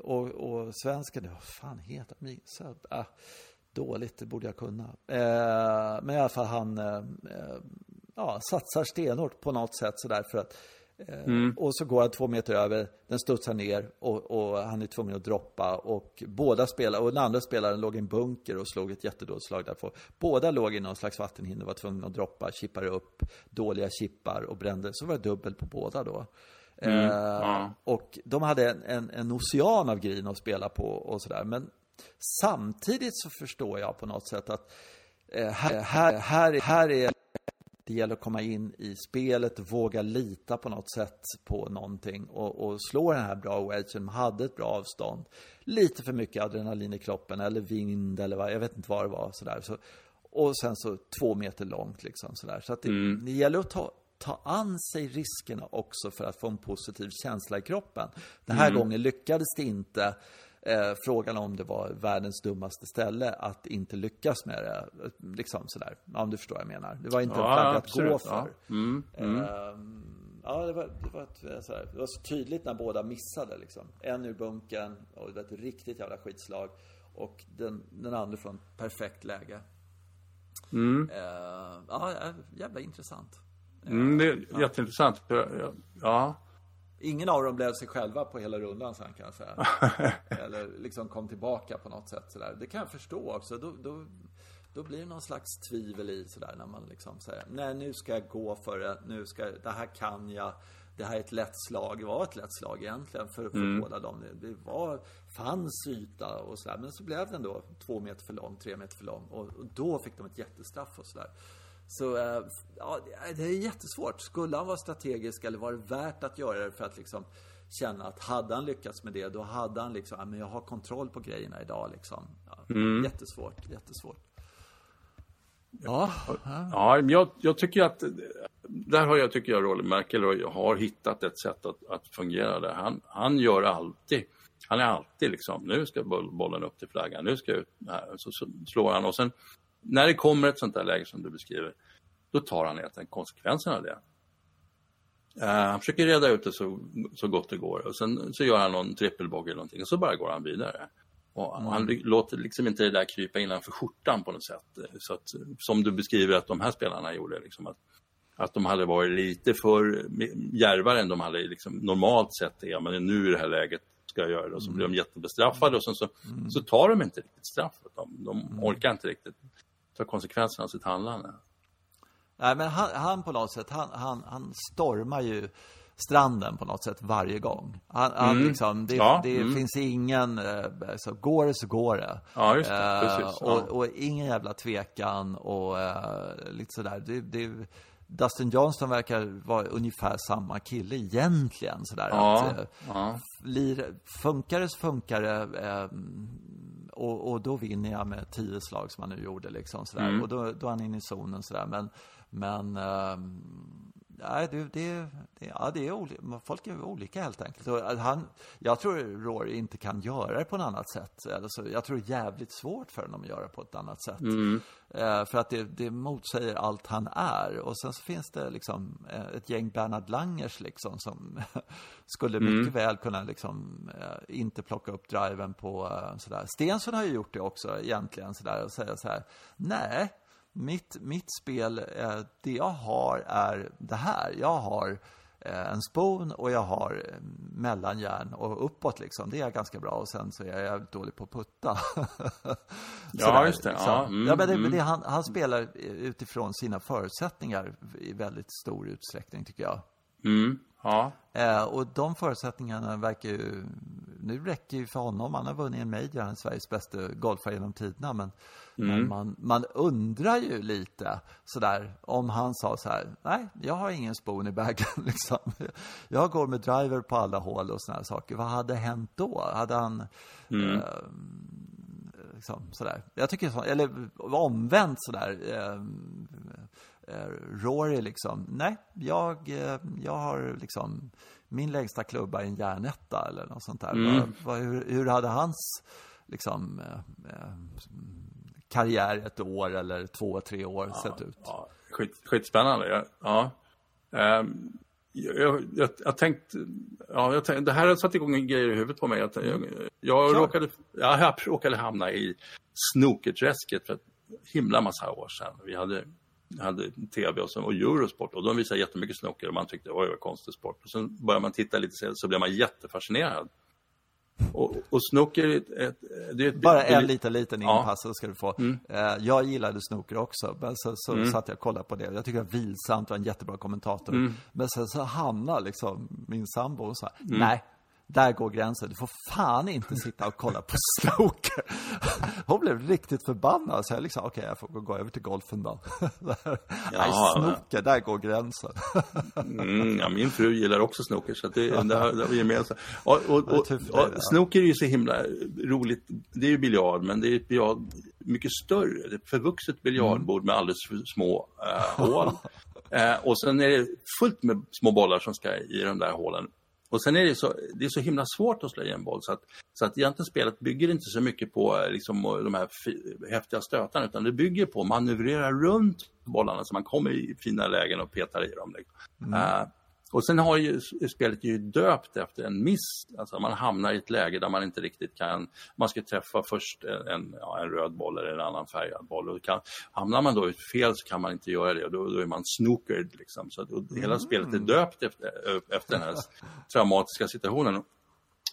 och, och svensken, vad fan heter han? Äh, dåligt, det borde jag kunna. Eh, men i alla fall han eh, ja, satsar stenhårt på något sätt sådär för att eh, Mm. Och så går han två meter över, den studsar ner och, och, han är tvungen att droppa. Och båda spelare, och den andra spelaren låg i en bunker och slog ett jättedåligt slag därpå. Båda låg i någon slags vattenhinder, var tvungna att droppa, chippade upp, dåliga chippar och brände. Så var det dubbelt på båda då. Mm, eh, ja. Och de hade en, en, en, ocean av green att spela på och sådär. Men samtidigt så förstår jag på något sätt att eh, här, här, här, här är det gäller att komma in i spelet, våga lita på något sätt på någonting och, och slå den här bra wedgen. Man hade ett bra avstånd. Lite för mycket adrenalin i kroppen eller vind eller vad, jag vet inte vad det var. Sådär. Så, och sen så två meter långt liksom sådär. Så att det, mm. det gäller att ta ta an sig riskerna också för att få en positiv känsla i kroppen. Den här mm. gången lyckades det inte. Eh, frågan om det var världens dummaste ställe att inte lyckas med det. Liksom sådär, om du förstår vad jag menar. Det var inte ja, en flagga att gå för. Ja. Mm. Mm. Eh, ja, det, var, det, var ett, så här, det var så tydligt när båda missade liksom. En ur bunken och det var ett riktigt jävla skitslag. Och den, den andra från perfekt läge. Mm. Uh, ja, jävla intressant. Mm, det är ja. jätteintressant. Ja. Ingen av dem blev sig själva på hela rundan sen kan jag säga. <laughs> Eller liksom kom tillbaka på något sätt sådär. Det kan jag förstå också. Då, då, då blir det någon slags tvivel i sådär när man liksom säger Nej, nu ska jag gå för det. Nu ska, det här kan jag. Det här är ett lätt slag. Det var ett lätt slag egentligen för, för mm. båda dem. Det, det var, fanns yta och sådär. Men så blev den då två meter för lång, tre meter för lång. Och, och då fick de ett jättestraff och sådär. Så eh, ja, det är jättesvårt. Skulle han vara strategisk eller var det värt att göra det för att liksom känna att hade han lyckats med det, då hade han liksom, ja, men jag har kontroll på grejerna idag liksom. Ja, mm. Jättesvårt, jättesvårt. Ja, ja jag, jag, tycker att där har jag, tycker jag, Roland Merkel har hittat ett sätt att, att fungera där. Han, han gör alltid, han är alltid liksom, nu ska bollen upp till flaggan, nu ska jag ut här, så, så slår han och sen när det kommer ett sånt där läge som du beskriver, då tar han egentligen konsekvenserna av det. Uh, han försöker reda ut det så, så gott det går och sen så gör han någon trippelbogey eller någonting och så bara går han vidare. Och, mm. Han låter liksom inte det där krypa innanför skjortan på något sätt. Så att, som du beskriver att de här spelarna gjorde, liksom att, att de hade varit lite för djärvare än de hade liksom normalt sett det. Men nu i det här läget ska jag göra det och så blir de jättebestraffade och sen så, mm. så tar de inte riktigt straffet. De, de mm. orkar inte riktigt ta konsekvenserna av sitt handlande. Nej, men han, han på något sätt, han, han, han stormar ju stranden på något sätt varje gång. Han, han mm. liksom, det, ja, det mm. finns ingen, eh, så går det så går det. Ja, just det. Uh, Precis, ja. och, och, ingen jävla tvekan och uh, lite sådär. Det, det, Dustin Johnston verkar vara ungefär samma kille egentligen. Sådär, ja, att, ja. Lir, funkar det så funkar det. Och, och, då vinner jag med tio slag som han nu gjorde. Liksom, sådär. Mm. Och då, då är han inne i zonen. Sådär. Men, men eh, Nej, det, det, ja, det är olika. Folk är olika helt enkelt. Och han, jag tror Rory inte kan göra det på ett annat sätt. Alltså, jag tror det är jävligt svårt för honom att göra på ett annat sätt. Mm. Eh, för att det, det motsäger allt han är. Och sen så finns det liksom eh, ett gäng Bernhard Langers liksom som <laughs> skulle mm. mycket väl kunna liksom eh, inte plocka upp driven på eh, sådär. Stensson har ju gjort det också egentligen sådär och säga så här. Nej, mitt, mitt spel, eh, det jag har är det här. Jag har eh, en spoon och jag har eh, mellangärn och uppåt liksom. Det är ganska bra och sen så är jag dålig på att putta. <laughs> ja, just det. Liksom. Ja, mm, ja, men det, mm. det, han, han spelar utifrån sina förutsättningar i väldigt stor utsträckning tycker jag. Mm, ja. Eh, och de förutsättningarna verkar ju, nu räcker ju för honom, han har vunnit en major, han är Sveriges bästa golfare genom tiderna, men Mm. Men man, man undrar ju lite sådär om han sa så här, nej, jag har ingen spon i bagen <laughs> liksom. Jag går med driver på alla hål och sådana saker. Vad hade hänt då? Hade han mm. eh, liksom sådär. Jag tycker så, eller omvänt sådär. Eh, eh, Rory liksom, nej, jag, eh, jag har liksom min längsta klubba är en järnetta eller något sånt där. Mm. Hur, hur, hade hans liksom eh, eh karriär ett år eller två, tre år ja, sett ut. Ja, skit, skitspännande. Ja. ja. Um, jag, jag, jag tänkte, ja, jag tänkte, det här har satt igång en grej i huvudet på mig. Jag, jag, jag råkade, ja, jag råkade hamna i snookerträsket för ett himla massa år sedan. Vi hade, hade tv och, så, och Eurosport och de visade jättemycket snooker och man tyckte oj vad konstig sport. Och sen började man titta lite så blev man jättefascinerad. Och, och snooker är ett, det är ett Bara en liten, liten inpass så ska du få. Mm. Uh, jag gillade snooker också, men så, så mm. satt jag och kollade på det. Jag tycker det var vilsamt, var en jättebra kommentator. Mm. Men sen så hamnade liksom min sambo och sa, mm. nej, där går gränsen. Du får fan inte sitta och kolla på <laughs> snooker. Hon blev riktigt förbannad. Så jag liksom, okej, okay, jag får gå över till golfen då. <laughs> Nej, snooker, där går gränsen. mm, ja, min fru gillar också snooker, så det, det, har, det har vi gemensamt. Och, och, och, och, snooker är ju så himla roligt. Det är ju biljard, men det är ett biljard mycket större. Det är ett förvuxet biljardbord med alldeles för små äh, hål. äh, <laughs> och sen är det fullt med små bollar som ska i de där hålen. Och sen är det så, det är så himla svårt att slå i en boll så att, så att egentligen spelet bygger inte så mycket på liksom, de här häftiga stötarna utan det bygger på att manövrera runt bollarna så man kommer i fina lägen och petar i dem. Liksom. Mm. Uh, Och sen har ju spelet ju döpt efter en miss, alltså man hamnar i ett läge där man inte riktigt kan, man ska träffa först en, ja, en röd boll eller en annan färgad boll och kan, hamnar man då i fel så kan man inte göra det och då, då är man snookered liksom. Så att, hela mm. spelet är döpt efter, efter den här <laughs> traumatiska situationen.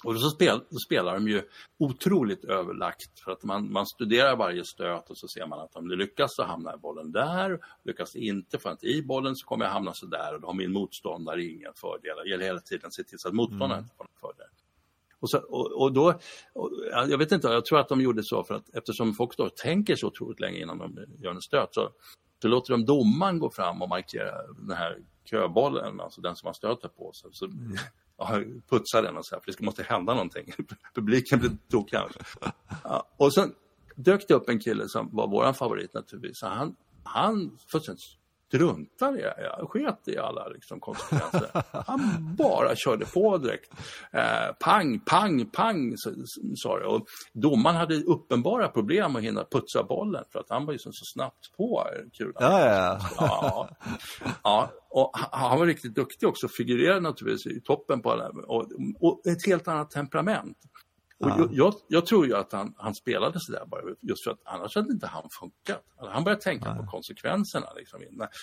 Och så, spel, spelar de ju otroligt överlagt för att man, man studerar varje stöt och så ser man att om det lyckas så hamnar bollen där. Lyckas det inte, får jag inte i bollen så kommer jag hamna så där och då har min motståndare ingen fördel. Det gäller hela tiden att se till så att motståndaren mm. inte får någon fördel. Och, så, och, och då, och, jag vet inte, jag tror att de gjorde så för att eftersom folk då tänker så otroligt länge innan de gör en stöt så, så låter de domaren gå fram och markera den här köbollen, alltså den som man stöter på. Så, så mm putsa den och så här, för det måste hända någonting. <laughs> Publiken blir tokig. Ja, och sen dök det upp en kille som var vår favorit naturligtvis. Han, han fullständigt struntade i. Jag sket i alla liksom, konsekvenser. Han bara körde på direkt. Eh, pang, pang, pang, sa det. Och domaren hade uppenbara problem att hinna putsa bollen för att han var ju så, så snabbt på kulan. Ja, ja, ja. ja. Och han var riktigt duktig också, figurerade naturligtvis i toppen på alla, och, och ett helt annat temperament. Och jag, jag, jag, tror ju att han, han spelade sådär bara just för att annars hade inte han funkat. Alltså han började tänka Nej. på konsekvenserna. Liksom.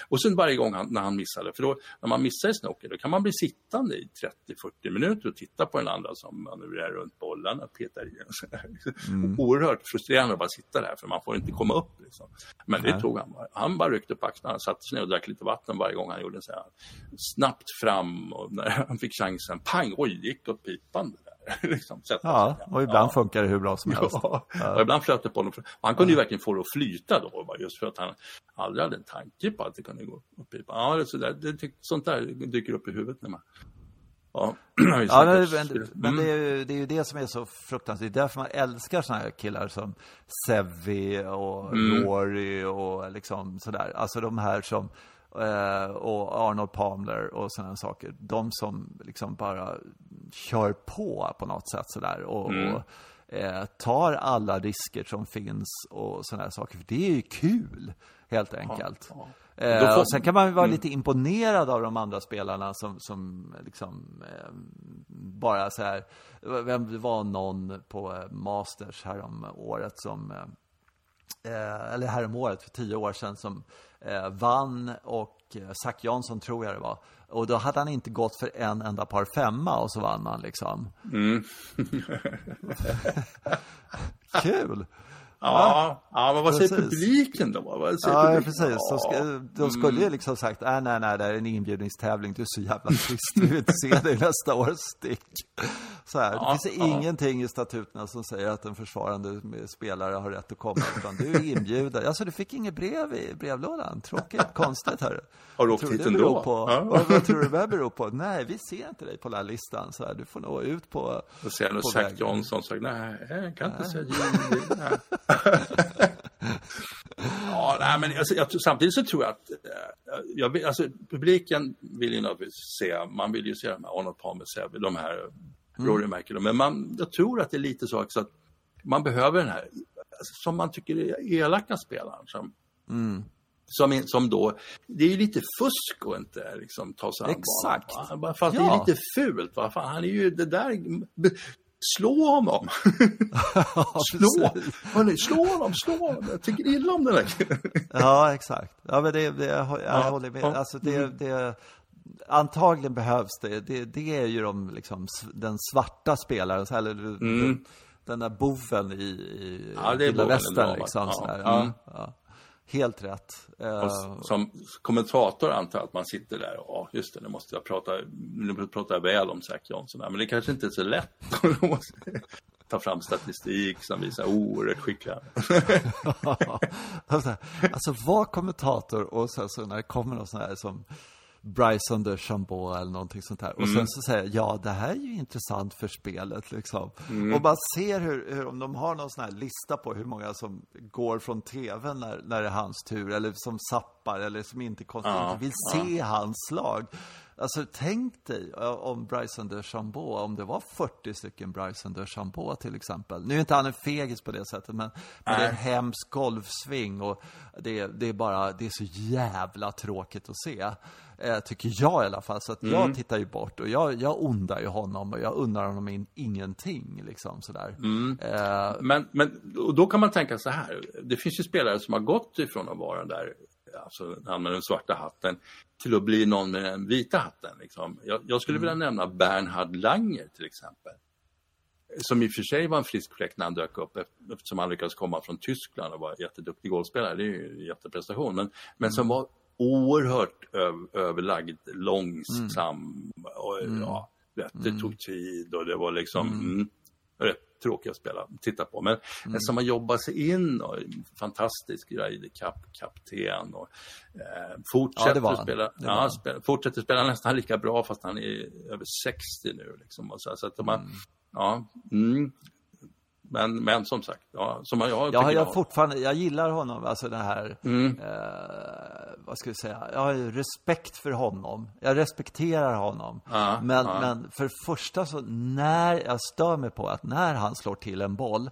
Och sen varje gång han, när han missade, för då, när man missar i snooker då kan man bli sittande i 30-40 minuter och titta på den andra som manövrerar runt bollen och petar i den. <laughs> Mm. Oerhört frustrerande att bara sitta där för man får inte komma upp. Liksom. Men det tog han bara. Han bara ryckte på axlarna, satte sig ner och drack lite vatten varje gång han gjorde så här. Snabbt fram och när han fick chansen, pang, oj, gick åt pipan. <laughs> liksom, ja, och ibland ja. funkar det hur bra som helst. Ja, ja. och ibland flöt det på honom. Han kunde ju verkligen få det att flyta då, just för att han aldrig hade en tanke på att det kunde gå upp pipa. Ja, det, så där, det, sånt där dyker upp i huvudet när man Ja, <clears throat> ja men, men det, är ju, det är ju det som är så fruktansvärt. Det är därför man älskar såna här killar som Sevi och mm. Rory och liksom sådär. Alltså de här som och Arnold Palmer och sådana saker. De som liksom bara kör på på något sätt sådär och, mm. och eh, tar alla risker som finns och sådana saker. För det är ju kul, helt enkelt. Ja, ja. Eh, och sen kan man vara mm. lite imponerad av de andra spelarna som, som liksom eh, bara så här, vem det var någon på eh, Masters här om året som eh, eller häromåret, för tio år sedan, som eh, vann och eh, Zac Jansson tror jag det var. Och då hade han inte gått för en enda par femma och så vann man liksom. Mm. <laughs> Kul! Ja, ja, men vad säger publiken då? Vad säger ja, publiken? precis. Så ska, de skulle ju liksom sagt, nej, nej, nej, det är en inbjudningstävling, du är så jävla trist, vi vill inte se dig nästa år, stick. Så här, ja, det finns ja. ingenting i statuterna som säger att en försvarande spelare har rätt att komma, utan du är inbjuden. Alltså, du fick inget brev i brevlådan, tråkigt, konstigt, hörru. Har du åkt hit ändå? På, ja. vad, vad tror du det beror på? Nej, vi ser inte dig på den här listan, så här, du får nå ut på Då ser jag nog Zac Johnson, så, nej, jag kan inte säga <laughs> ja, nej, men alltså, jag, samtidigt så tror jag att eh, jag, alltså, publiken vill ju naturligtvis se, man vill ju se de här Arnold Palmer, de här mm. Rory McIlroy, men man, jag tror att det är lite så också att man behöver den här, alltså, som man tycker är elaka spelaren som, mm. som, som då, det är ju lite fusk att inte liksom ta sig an Exakt. Bara för att ja. det är lite fult. Va? Fan, han är ju det där slå honom. <laughs> slå. Hörrni, slå honom, slå honom. Jag tycker illa om den killen. ja, exakt. Ja, men det, det, jag, jag ja. håller med. Alltså, det, mm. det, antagligen behövs det. det. Det är ju de, liksom, den svarta spelaren, eller mm. den, den där boven i, i ja, Vilda Västern. Liksom, ja. Ja, mm. ja. Helt rätt. Uh, som kommentator antar jag att man sitter där och, ja just det, nu måste jag prata, nu pratar jag väl om Zac Johnson men det kanske inte är så lätt. <laughs> ta fram statistik som visar oerhört skickliga. <laughs> alltså var kommentator och sen så när det kommer någon sån här som Bryson de Chambeau eller någonting sånt här. Och mm. sen så säger jag, ja det här är ju intressant för spelet liksom. Mm. Och man ser hur, hur, om de har någon sån här lista på hur många som går från tv när, när det är hans tur, eller som sappar, eller som inte konstant ja, vill ja. se hans slag. Alltså tänk dig ja, om Bryson DeChambeau, om det var 40 stycken Bryson DeChambeau till exempel. Nu är inte han en fegis på det sättet, men, men det är en hemsk golfsving och det, det är bara, det är så jävla tråkigt att se. Eh, tycker jag i alla fall. Så att Mm. jag tittar ju bort och jag, jag ondar ju honom och jag undrar honom in, ingenting liksom sådär. Mm. Eh, Men, men och då kan man tänka så här. Det finns ju spelare som har gått ifrån att vara den där, alltså han med den svarta hatten, till att bli någon med den vita hatten. Liksom. Jag, jag skulle vilja nämna Bernhard Langer till exempel. Som i och för sig var en frisk fläkt när han dök upp eftersom han lyckades komma från Tyskland och var jätteduktig golfspelare. Det är ju en jätteprestation. Men, men som var oerhört öv, överlagd, långsam. Och, ja, vet, det tog tid och det var liksom mm. rätt tråkiga att spela, titta på. Men, men som har jobbat sig in och fantastisk Ryder Cup-kapten och eh, fortsätter, Ja, spela, ja, spela, fortsätter spela nästan lika bra fast han är över 60 nu. Liksom, så, så att de har, ja, mm. Men, men som sagt, ja, som jag, jag Jag, jag, fortfarande, jag gillar honom, alltså det här, Mm. eh, vad ska vi säga, jag har ju respekt för honom. Jag respekterar honom. Ja, men, ja. men för första så, när, jag stör mig på att när han slår till en boll,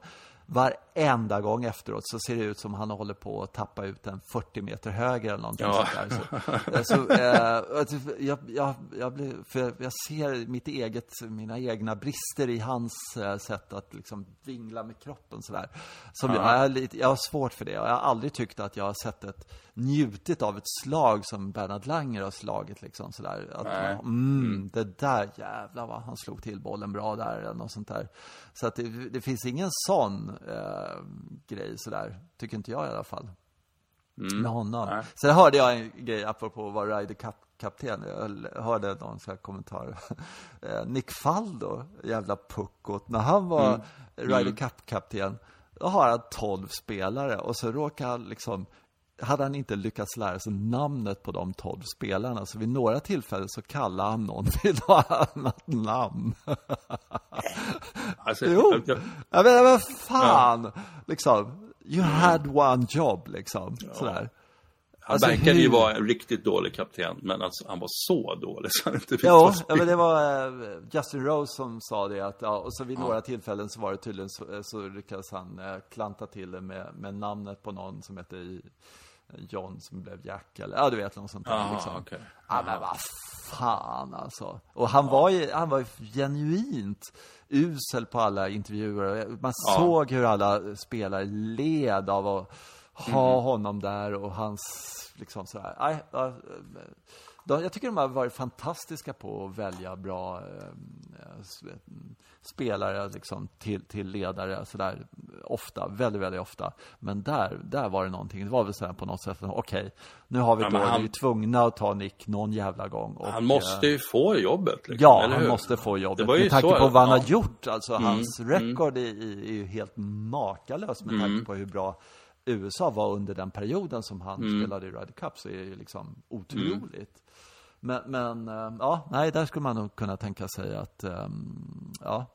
varenda gång efteråt så ser det ut som han håller på att tappa ut den 40 meter högre eller någonting Ja. sånt där. Så, så, eh, jag, jag, jag, blir, för jag, ser mitt eget, mina egna brister i hans eh, sätt att liksom vingla med kroppen sådär. Som jag, jag, är lite, jag har svårt för det. Jag har aldrig tyckt att jag har sett ett, njutit av ett slag som Bernhard Langer har slagit liksom sådär. Att, Nej. mm, det där jävlar vad han slog till bollen bra där eller något sånt där. Så att det, det finns ingen sån eh, grej sådär, tycker inte jag i alla fall. Med honom. Nej. Sen hörde jag en grej apropå att vara Ryder Cup-kapten. Jag hörde någon sån här kommentar. <laughs> Eh, Nick Faldo, jävla puckot. När han var Ryder Cup-kapten, då har han 12 spelare och så råkar han liksom hade han inte lyckats lära sig namnet på de 12 spelarna, så vid några tillfällen så kallade han någon <laughs> vid något annat namn. Alltså, Jo. jag, menar, vad fan! Liksom, you had one job, liksom. Sådär. han Alltså, verkade ju vara en riktigt dålig kapten, men alltså, han var så dålig så han inte fick vara ja, men det var eh, Justin Rose som sa det att, ja, och så vid några tillfällen så var det tydligen så, eh, så lyckades han eh, klanta till det med, med namnet på någon som hette John som blev Jack eller, ja du vet något sånt där Jaha, liksom. okej. Ja men vad fan alltså. Och han var ju, han var ju genuint usel på alla intervjuer. Man Ja. såg hur alla spelare led av att ha Mm. honom där och hans, liksom sådär. Nej, ja, de, jag tycker de har varit fantastiska på att välja bra eh, spelare liksom, till, till ledare sådär ofta, väldigt, väldigt ofta. Men där, där var det någonting, det var väl sådär på något sätt, okej, nu har vi Ja, då, han- vi är tvungna att ta Nick någon jävla gång. Och, Han måste eh, ju få jobbet. Liksom, Ja, han hur? måste få jobbet. Med tanke så, på vad han ja. Mm, har gjort. Alltså hans record är, är, är ju helt makalös med tanke på hur bra USA var under den perioden som han Mm. spelade i Ryder Cup. Så är det ju liksom otroligt. Men, men eh, ja, nej, där skulle man nog kunna tänka sig att, ehm, ja.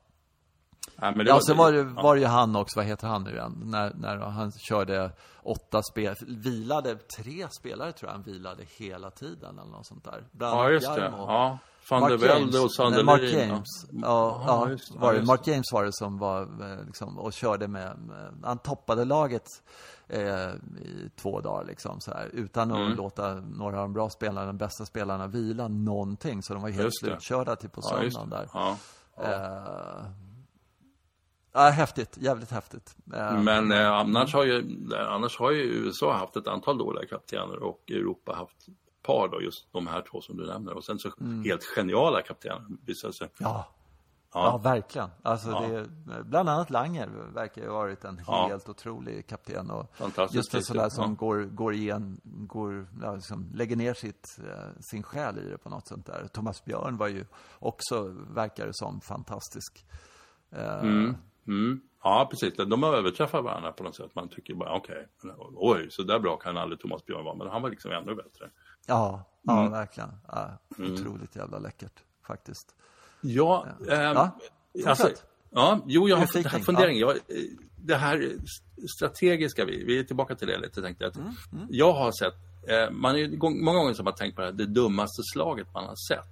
Ja, men det Ja, sen var det, var det ju han också, vad heter han nu igen? När, när han körde åtta spel, vilade, tre spelare tror jag han vilade hela tiden eller något sånt där. Bland Ja, just det. Jarmo. Ja. Van der Mark Velde och Sandelin. Mark James. Ja, ja, just det. var det. Ja, Mark James var det som var eh, liksom, och körde med, han toppade laget eh, i två dagar liksom så här, utan att Mm. låta några av de bra spelarna, de bästa spelarna vila någonting. Så de var helt slutkörda till på Ja, just söndagen där. Ja. Eh, ja, häftigt, jävligt häftigt. Eh, Men eh, annars, har ju, annars har ju USA haft ett antal dåliga kaptener och Europa haft par då, just de här två som du nämner. Och sen så helt geniala kaptener visar sig. Ja. Ja. Ja, verkligen. Alltså Ja. det, bland annat Langer verkar ju ha varit en Ja. helt otrolig kapten. Och just en sån där som går, går igen, går, liksom, lägger ner sitt, eh, sin själ i det på något sätt där. Thomas Björn var ju också, verkar det som, fantastisk. Eh, Mm. Ja, precis. De har överträffat varandra på något sätt. Man tycker bara, okej, oj, så där bra kan aldrig Thomas Björn vara. Men han var liksom ännu bättre. Ja, ja Mm. verkligen. Ja, otroligt jävla läckert faktiskt. Ja, ehm, Ja, alltså, ja, jo, jag har fått fundering. Jag, eh, det här strategiska, vi, vi är tillbaka till det lite, tänkte jag. Att Jag har sett, eh, man är många gånger som har tänkt på det här, det dummaste slaget man har sett.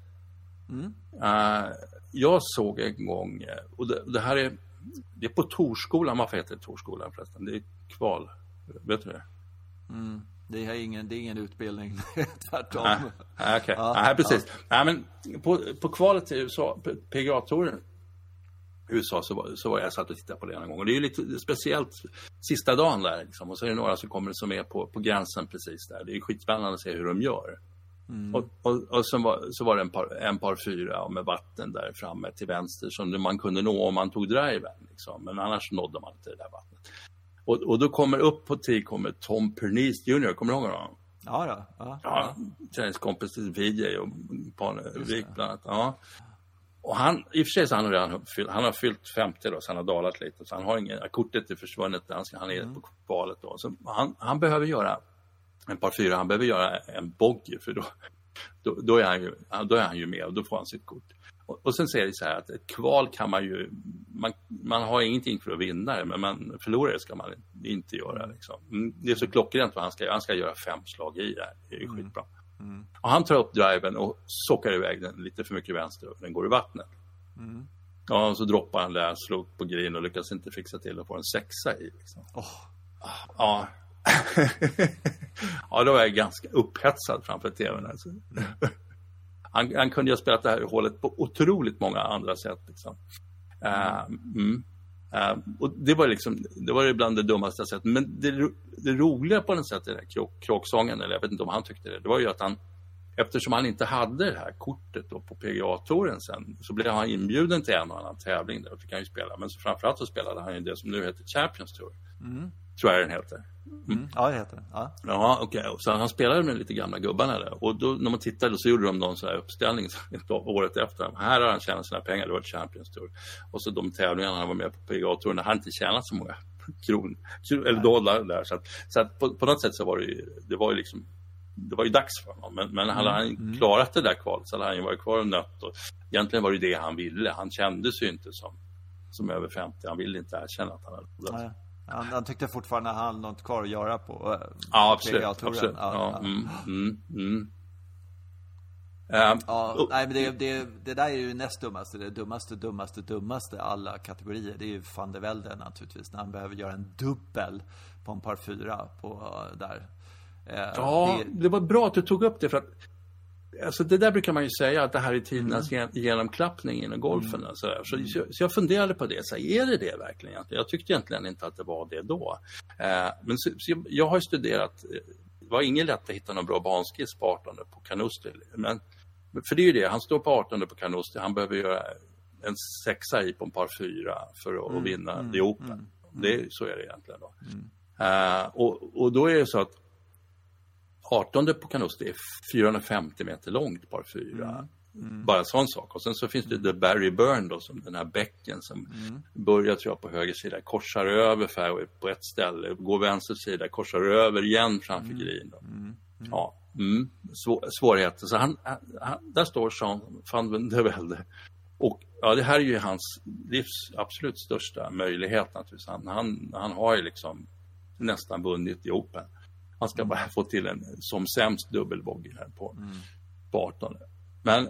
Uh, jag såg en gång, eh, och det, det, här är, det är på Torskolan, varför heter det Torskolan förresten? Det är kval, vet du det? Det är ingen, det är ingen utbildning, <laughs> tvärtom. Nej. Okay. Ja, Nej, precis. Ja. Nej, men på, på kvalet till USA, PGA-touren USA så var, så var jag satt och tittade på det en gång. Och det är ju lite speciellt sista dagen där liksom. Och så är det några som kommer som är på, på gränsen precis där. Det är skitspännande att se hur de gör. Mm. Och, och, och så, var, så var det en par, en par fyra med vatten där framme till vänster som man kunde nå om man tog driven. Liksom. Men annars nådde man inte det där vattnet. Och, och då kommer upp på tee kommer Tom Pernice Jr. Kommer du ihåg honom? Ja, då. ja. ja träningskompis till VJ och Parnevik bland annat. Ja. Och han, i och för sig så han har redan fyllt, han har fyllt 50 då, så han har dalat lite. Så han har ingen, kortet är försvunnet, han, han är mm. på kvalet då. Så han, han behöver göra en par fyra, han behöver göra en bogey för då, då, då, är han ju, då är han ju med och då får han sitt kort. Och, och sen säger det så här att ett kval kan man ju, man, man har ingenting för att vinna det, men man förlorar det ska man inte göra. Liksom. Mm, det är så klockrent vad han ska göra, han ska göra fem slag i det det är ju mm. skitbra. Mm. Och han tar upp driven och sockar iväg den lite för mycket vänster och den går i vattnet. Mm. Ja, och så droppar han där, upp på green och lyckas inte fixa till att få en sexa i. Liksom. Oh. Ja. <laughs> ja, då var jag ganska upphetsad framför tvn. Alltså han, han, kunde ju ha spelat det här hålet på otroligt många andra sätt. Liksom. Uh, mm. Uh, och det var liksom, det var ibland det dummaste jag sett. Men det, det roliga på något sätt i den här kråksången, eller jag vet inte om han tyckte det, det var ju att han, eftersom han inte hade det här kortet då på PGA-touren sen, så blev han inbjuden till en och annan tävling där och fick han ju spela. Men så framförallt så spelade han ju det som nu heter Champions Tour. Mm. Tror jag den heter. Mm. Ja, det heter den. Ja, ja okej. Okay. Så han spelade med lite gamla gubbarna där. Och då, när man tittade så gjorde de någon sån här uppställning <laughs> året efter. Här har han tjänat sina pengar, det var Champions Tour. Och så de tävlingarna han var med på PGA-touren, han inte tjänat så många <laughs> kron, eller dollar där. Så att, så att på, på, något sätt så var det ju, det var ju liksom det var ju dags för honom. Men, men hade han mm. klarat det där kvalet så hade han ju varit kvar och nött. Och egentligen var det det han ville. Han kändes ju inte som, som över 50. Han ville inte erkänna att han hade förlorat. Han, han tyckte fortfarande han hade något kvar att göra på äh, Ja, absolut. absolut. Ja, ja. Mm, mm, mm. Uh, ja, nej, men det, det, det, där är ju näst dummaste. Det dummaste, dummaste, dummaste alla kategorier. Det är ju van der Velde naturligtvis. När han behöver göra en dubbel på en par fyra på, uh, där. Ja, det... det... var bra att du tog upp det. för att Alltså det där brukar man ju säga att det här är tidernas mm. genomklappning inom golfen. Mm. Så, så, så, jag funderade på det, så här, är det det verkligen? Jag tyckte egentligen inte att det var det då. Eh, men så, så jag, jag, har studerat, eh, det var inget lätt att hitta någon bra banskiss på 18 på Canusti. Men, för det är ju det, han står på 18 på Canusti, han behöver göra en sexa i på en par fyra för att mm. vinna mm. The Open. Mm. Det, så är det egentligen. Då. Uh, och, och då är det så att 18 på Canusti är 450 meter långt, par fyra. Mm. Mm. Bara sån sak. Och sen så finns det The Barry Burn då, som den här bäcken som mm. börjar tror jag på höger sida, korsar över fairway på ett ställe, går vänster sida, korsar över igen framför mm. green. Mm. mm. Ja, mm. Svår, svårigheter. Så han, han, där står Jean van der Velde. Och ja, det här är ju hans livs absolut största möjlighet naturligtvis. Han, han, han har ju liksom nästan vunnit i Open. Han ska bara få till en som sämst dubbelbogey här på, mm. på 18. Men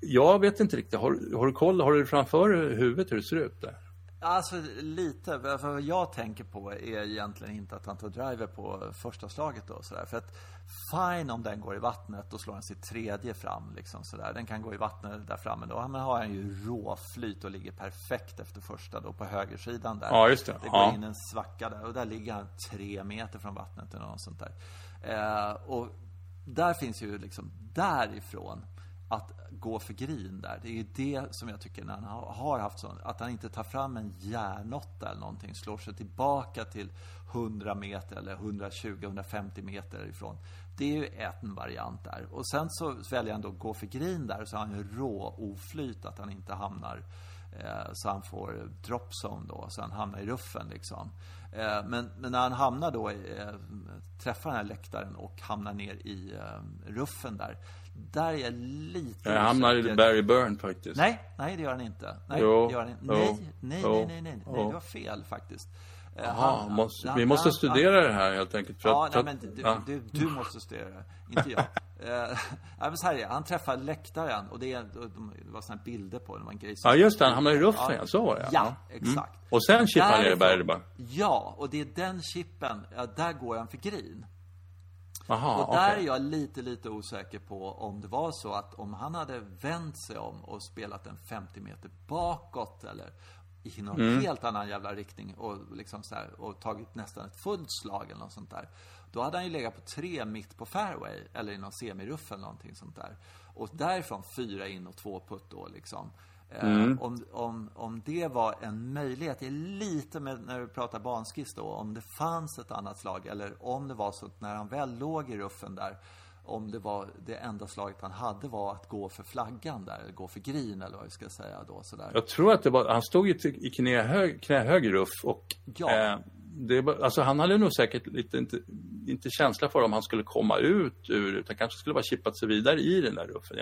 jag vet inte riktigt, har, har du koll, har du framför huvudet hur det ser ut där? Alltså lite, för vad jag tänker på är egentligen inte att han tar driver på första slaget då sådär. För att fine om den går i vattnet, då slår han sitt tredje fram liksom sådär. Den kan gå i vattnet där framme då. Men har han ju råflyt och ligger perfekt efter första då på högersidan där. Ja, just det. Det går ja. in en svacka där och där ligger han tre meter från vattnet eller något sånt där. Eh, och där finns ju liksom därifrån att gå för green där. Det är ju det som jag tycker när han har haft så, att han inte tar fram en järnotta eller någonting, slår sig tillbaka till 100 meter eller 120-150 meter ifrån. Det är ju en variant där. Och sen så väljer han då att gå för green där, så har han ju rå oflyt att han inte hamnar eh, så han får drop zone då, så han hamnar i ruffen liksom. Eh, men, men, när han hamnar då, eh, träffar den här läktaren och hamnar ner i ruffen där, där är jag lite Jag hamnar i Barry Burn faktiskt. Nej, nej det gör han inte. Nej, jo, det gör han inte. nej, nej, nej, nej, nej, nej, nej, du har fel faktiskt. Jaha, måste, vi måste studera det här helt enkelt. För ja, att, nej, men du, ja. du, du, måste studera det, inte jag. <laughs> uh, men så här är Han träffar läktaren och det, är, det var sådana bilder på det. var en grej ja, just det. Han hamnade i ruffen, ja. så var det. Ja, mm. exakt. Mm. Och sen chippar han ner i? Ja, och det är den chippen, ja, där går han för green. Aha, och där okay. är jag lite, lite osäker på om det var så att om han hade vänt sig om och spelat en 50 meter bakåt eller i någon mm. helt annan jävla riktning och liksom så här, och tagit nästan ett fullt slag eller något sånt där. Då hade han ju legat på tre mitt på fairway eller i någon semiruff eller någonting sånt där. Och därifrån fyra in och två putt då liksom. Eh, mm. om, om, om det var en möjlighet, det är lite med när vi pratar banskiss då, om det fanns ett annat slag eller om det var så att när han väl låg i ruffen där om det var det enda slaget han hade var att gå för flaggan där, eller gå för green eller vad vi ska säga då sådär. Jag tror att det var, han stod ju i knähög, knähög ruff och ja. eh, det, alltså han hade nog säkert lite, inte, inte känsla för om han skulle komma ut ur, utan kanske skulle bara chippat sig vidare i den där ruffen.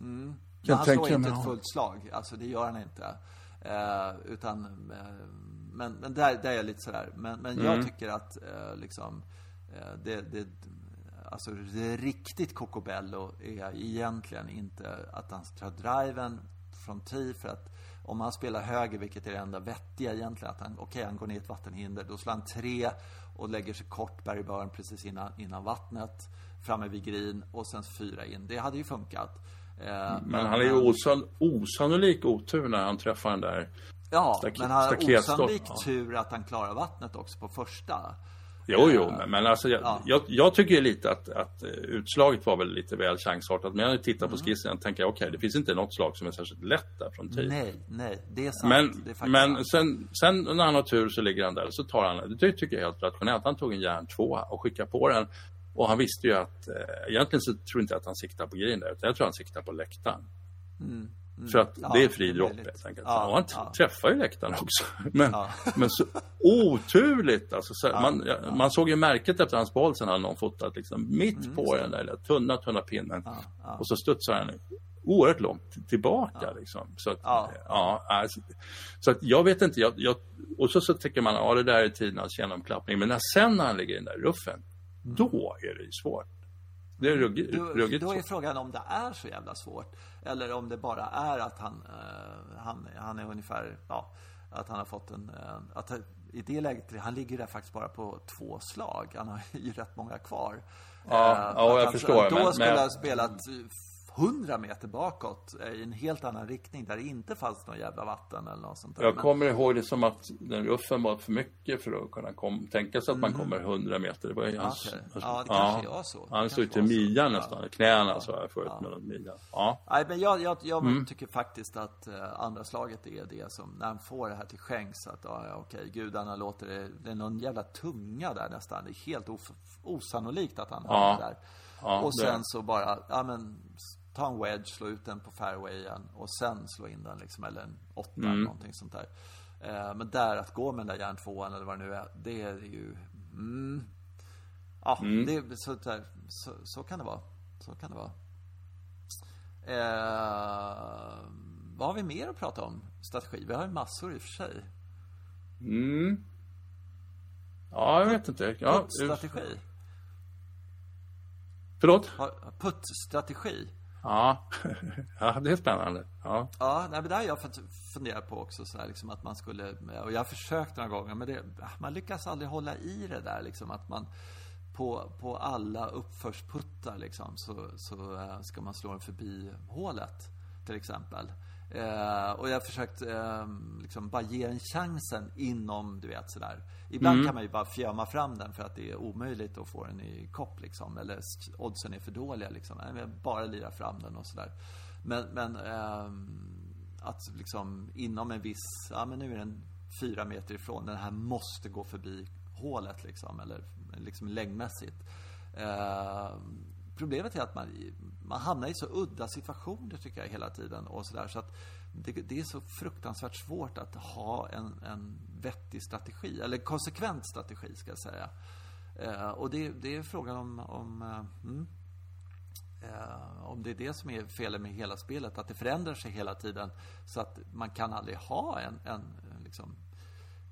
Mm. Men han slår inte ett fullt slag, alltså det gör han inte. Eh, utan, eh, men, men där, där är jag lite sådär. Men, men mm. jag tycker att eh, liksom, eh, det, det Alltså det riktigt Cocobello är egentligen inte att han tar driven från tee för att om han spelar höger, vilket är det enda vettiga egentligen, att han, okej, okay, han går ner i ett vattenhinder, då slår han tre och lägger sig kort berg precis innan, innan vattnet, framme vid green och sen fyra in. Det hade ju funkat. Eh, men, men han är ju osann, osannolik otur när han träffar den där Ja, men han har osannolik tur att han klarar vattnet också på första. Jo, jo, men, men alltså jag, ja. jag, jag, tycker lite att, att utslaget var väl lite väl chansartat. Men när jag tittar på mm. skissen tänker jag okej, okay, det finns inte något slag som är särskilt lätt där från tid. Nej, nej, det är sant. Men, är men sen, sen, när han har tur så ligger han där så tar han, det tycker jag är helt rationellt. Han tog en järn tvåa och skickade på den. Och han visste ju att, eh, egentligen så tror jag inte att han siktar på green där, utan jag tror han siktar på läktaren. Mm. Mm. För att ja, det är fri dropp helt enkelt. Ja, och han ja. träffar ju läktaren också. <laughs> Men, ja. <laughs> men så oturligt alltså. Så man, man såg ju märket efter hans boll sen hade någon fotat liksom mitt mm, på den där tunna, tunna pinnen. Och så studsar han oerhört långt tillbaka liksom. Så att, ja. alltså, så att jag vet inte, jag, jag, och så, så tycker man, ja det där är tidernas genomklappning. Men när sen när han ligger i den där ruffen. Då är det ju svårt. Det är ruggigt, ruggigt Då är frågan om det är så jävla svårt. Eller om det bara är att han, uh, han, han är ungefär, ja, att han har fått en, uh, att i det läget, han ligger där faktiskt bara på två slag. Han har <laughs> ju rätt många kvar. Ja, uh, ja jag han, förstår. Då men, skulle men... ha spelat 100 meter bakåt i en helt annan riktning där det inte fanns någon jävla vatten eller något sånt där. Jag kommer ihåg det som att den ruffen var för mycket för att kunna kom, tänka sig att man mm. kommer 100 meter. Det var ju hans, okay. Ja, det kanske ja, var så. Han stod till midjan nästan, knäna ja. sa jag förut ja. midjan. Ja. Nej, men jag, jag, jag mm. tycker faktiskt att uh, andra slaget är det som, när han får det här till skänks, att ja, okej, okay, gudarna låter det, det är någon jävla tunga där nästan. Det är helt of, osannolikt att han har det där. och sen så bara, ja men ta en wedge, slå ut den på fairwayen och sen slå in den liksom, eller en åtta mm. eller någonting sånt där. Eh, men där att gå med den där järntvåan eller vad det nu är, det är ju... Mm, ja, mm. det, så, där, så, så, kan det vara. Så kan det vara. Eh, vad har vi mer att prata om? Strategi? Vi har ju massor i och för sig. Mm. Ja, jag vet inte. Ja, Puttstrategi. Förlåt? Puttstrategi. Ja, <laughs> ja det är spännande. Ja, ja nej, men det har jag funderat på också. Så här, liksom, att man skulle, och jag har försökt några gånger, men det, ah, man lyckas aldrig hålla i det där. Liksom, att man på, på alla uppförsputtar liksom, så, så eh, ska man slå den förbi hålet, till exempel. Eh, och jag har försökt eh, liksom bara ge den chansen inom, du vet sådär. Ibland mm. kan man ju bara fjöma fram den för att det är omöjligt att få den i kopp liksom. Eller oddsen är för dåliga liksom. Bara lira fram den och sådär. Men, men eh, att liksom inom en viss, ja men nu är den fyra meter ifrån. Den här måste gå förbi hålet liksom. Eller liksom längdmässigt. Eh, problemet är att man, man hamnar i så udda situationer tycker jag hela tiden och sådär så att det, det, är så fruktansvärt svårt att ha en, en vettig strategi, eller konsekvent strategi ska jag säga. Eh, och det, det, är frågan om, om, eh, mm, eh, om det är det som är felet med hela spelet, att det förändrar sig hela tiden så att man kan aldrig ha en, en liksom,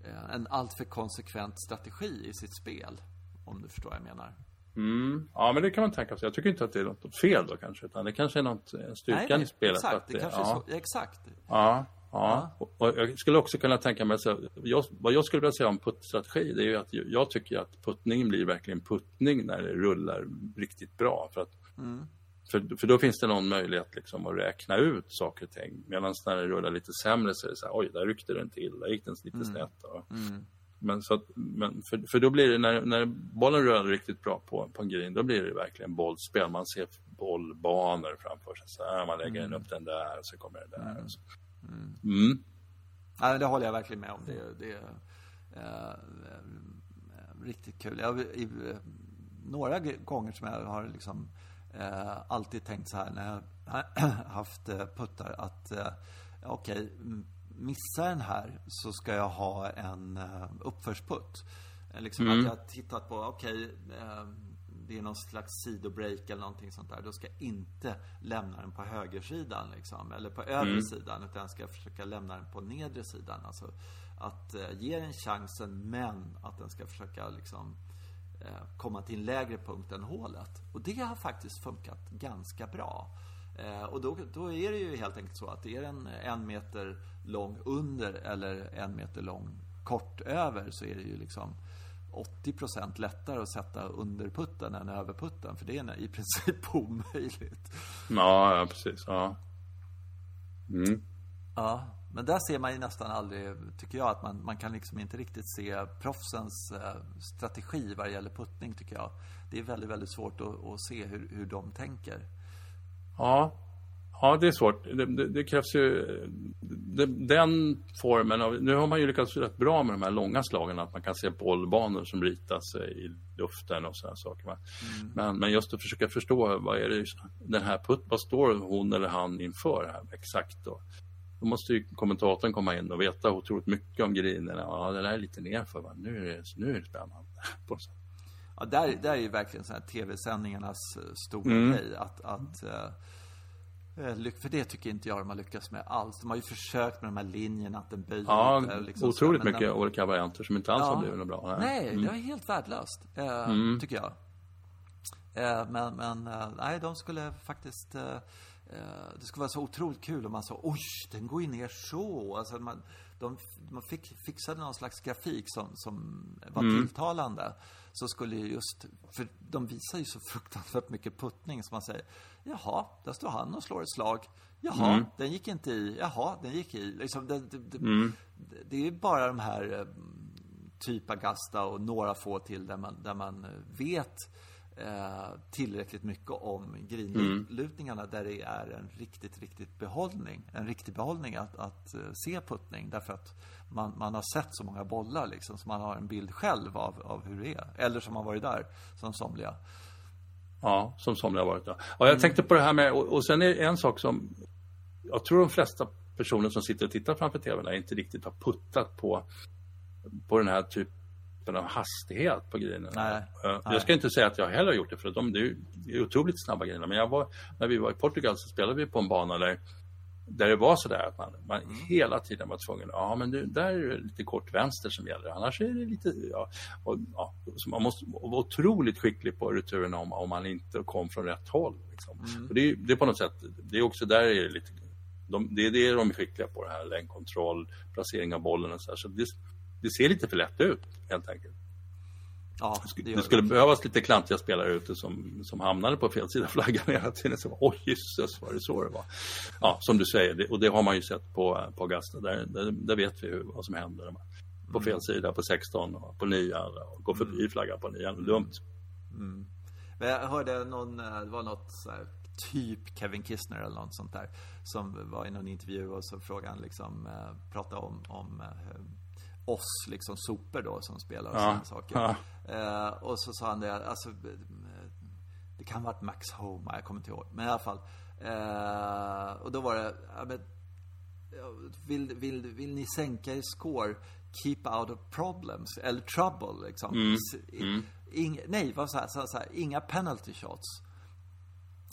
eh, en alltför konsekvent strategi i sitt spel. Om du förstår vad jag menar. Mm. Ja, men det kan man tänka sig. Jag tycker inte att det är något fel då kanske, utan det kanske är något eh, styrkan nej, nej, i spelet. Exakt, att det, det kanske ja. är så, exakt. Ja, ja. ja. Och, jag skulle också kunna tänka mig, så, jag, vad jag skulle vilja säga om puttstrategi, det är ju att jag tycker att puttningen blir verkligen puttning när det rullar riktigt bra. För att mm. För, för då finns det någon möjlighet liksom att räkna ut saker och ting. Medan när det rullar lite sämre så är det så här, oj, där ryckte den till, där gick den lite mm. snett. Mm. Men, så att, men för, för då blir det, när, när bollen rullar riktigt bra på, på en green, då blir det verkligen bollspel. Man ser bollbanor framför sig. Så här, man lägger mm. upp den där och så kommer den där. Mm. Och så. Mm. Mm. Ja, det håller jag verkligen med om. Det, det är äh, riktigt kul. Jag, i, några gånger som jag har liksom eh, alltid tänkt så här när jag <clears throat> haft eh, puttar att eh, okej, okay, missar den här så ska jag ha en eh, uppförsputt. Eh, liksom mm. att jag har tittat på, okej, okay, eh, det är någon slags sidobreak eller någonting sånt där. Då ska jag inte lämna den på högersidan liksom, eller på övre mm. sidan. Utan jag ska försöka lämna den på nedre sidan. Alltså att ge den chansen men att den ska försöka liksom komma till en lägre punkt än hålet. Och det har faktiskt funkat ganska bra. Eh, och då, då är det ju helt enkelt så att är den en meter lång under eller en meter lång kort över så är det ju liksom 80% lättare att sätta under putten än över putten. För det är i princip <laughs> omöjligt. Ja, ja precis. Ja. Mm. Ja. Men där ser man ju nästan aldrig, tycker jag, att man, man kan liksom inte riktigt se proffsens eh, strategi vad det gäller puttning, tycker jag. Det är väldigt, väldigt svårt att, att se hur, hur de tänker. Ja, ja det är svårt. Det, det, det krävs ju det, den formen av... Nu har man ju lyckats rätt bra med de här långa slagen, att man kan se bollbanor som ritas i luften och sådana saker. Mm. Men, men just att försöka förstå vad är det den här putt, vad står hon eller han inför här exakt då? Då måste ju kommentatorn komma in och veta otroligt mycket om grinerna. Ja, det där är lite nerför, va? Nu, är det, nu är det spännande. <laughs> ja, där, där är ju verkligen så här tv-sändningarnas eh, stora mm. grej. Att, att, uh, för det tycker inte jag de har lyckats med alls. De har ju försökt med de här linjerna, att den böjer. Ja, liksom otroligt mycket den, olika varianter som inte alls ja, har blivit bra. Nej, mm. det är helt värdelöst, uh, mm. tycker jag. Uh, men men nej, de skulle faktiskt Eh, det skulle vara så otroligt kul om man sa oj, den går ju ner så. Alltså man, de, man fick, fixade någon slags grafik som, som var mm. tilltalande. Så skulle just, för de visar ju så fruktansvärt mycket puttning som man säger, jaha, där står han och slår ett slag. Jaha, mm. den gick inte i. Jaha, den gick i. Liksom, det, det, det, mm. det är bara de här eh, typ Agasta och några få till där man, där man vet Eh, tillräckligt mycket om grinlutningarna mm. där det är en riktigt, riktigt behållning. En riktig behållning att, att eh, se puttning. Därför att man, man har sett så många bollar liksom, så man har en bild själv av, av hur det är. Eller som har varit där, som somliga. Ja, som somliga har varit där. Och jag mm. tänkte på det här med, och, och sen är en sak som jag tror de flesta personer som sitter och tittar framför tvn inte riktigt har puttat på, på den här typen typen av hastighet på grejerna. Nej, jag nej. ska inte säga att jag heller har gjort det, för de, det är otroligt snabba grejer. Men jag var, när vi var i Portugal så spelade vi på en bana där, där det var sådär att man, man mm. hela tiden var tvungen, ja men du, där är det lite kort vänster som gäller, annars är det lite, ja, och, ja så man måste vara otroligt skicklig på returen om, om man inte kom från rätt håll. Liksom. Mm. Och det, det är på något sätt, det är också där är det lite de, det är det de är skickliga på, det här längdkontroll, placering av bollen och så, här. så det, det ser lite för lätt ut helt enkelt. Ja, det, det skulle det. behövas lite klantiga spelare ute som, som hamnade på fel sida flaggan hela tiden. Så, Oj, jösses var det så det var. Ja, som du säger, det, och det har man ju sett på, på Augusta. Där, där, där vet vi hur, vad som händer. På mm. fel sida på 16 och på 9 och går förbi mm. flaggan på 9. Dumt. Mm. Men jag hörde någon, eh, det var något så här, typ Kevin Kistner eller något sånt där. Som var i någon intervju och så frågade han liksom, eh, pratade om, om eh, oss, liksom sopor då, som spelar och ja. sådana saker. Ja. Eh, och så sa han det, alltså, det kan ha varit Max Homa, jag kommer inte ihåg. Men i alla fall. Eh, och då var det, ja, men, vill, vill, vill ni sänka er score? Keep out of problems, eller trouble liksom. Mm. Mm. Ing, nej, vad så här, inga penalty shots.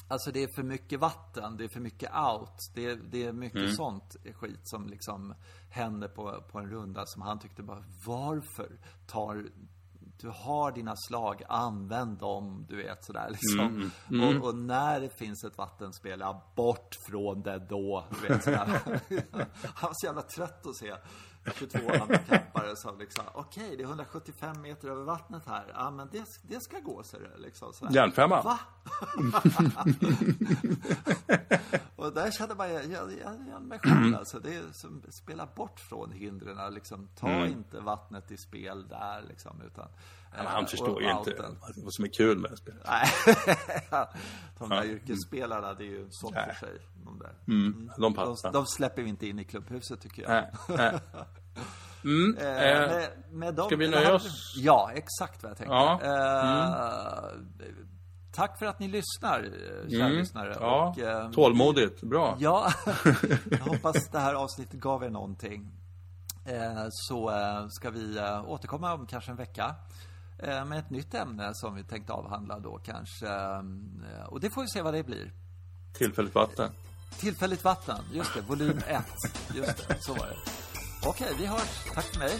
Alltså det är för mycket vatten, det är för mycket out. Det är, det är mycket sånt skit som liksom händer på, på en runda som han tyckte bara, varför tar du har dina slag, använd dem, du vet sådär liksom. Och, och, när det finns ett vattenspel, ja, bort från det då, du vet sådär. <laughs> Han var så jävla trött att se 22 handikappare som liksom, okej, okay, det är 175 meter över vattnet här. Ja, men det, det ska gå, ser du. Liksom, Järnfemma. Va? <laughs> <laughs> och där kände man, jag, jag, jag mig själv <clears throat> alltså. Det är som, spela bort från hindren, liksom. Ta mm. inte vattnet i spel där, liksom, utan Ja, han förstår ju inte vad som är kul med spelet. Nej, <laughs> de där ja. yrkesspelarna, det är ju sånt för sig. De, där. Mm. mm. de, de, de, släpper vi inte in i klubbhuset, tycker jag. Nej. Nej. Mm. <laughs> Eh, med, med dem, ska vi nöja oss? Ja, exakt vad jag tänkte. Ja. Eh, mm. Tack för att ni lyssnar, eh, kära mm. lyssnare. Ja. Och, eh, Tålmodigt, bra. <laughs> Ja, <laughs> jag hoppas det här avsnittet gav er någonting. Eh, så eh, ska vi återkomma om kanske en vecka med ett nytt ämne som vi tänkte avhandla då kanske. Och det får vi se vad det blir. Tillfälligt vatten. Tillfälligt vatten, just det. Volym 1. Just det, så var det. Okej, vi hörs. Tack för mig.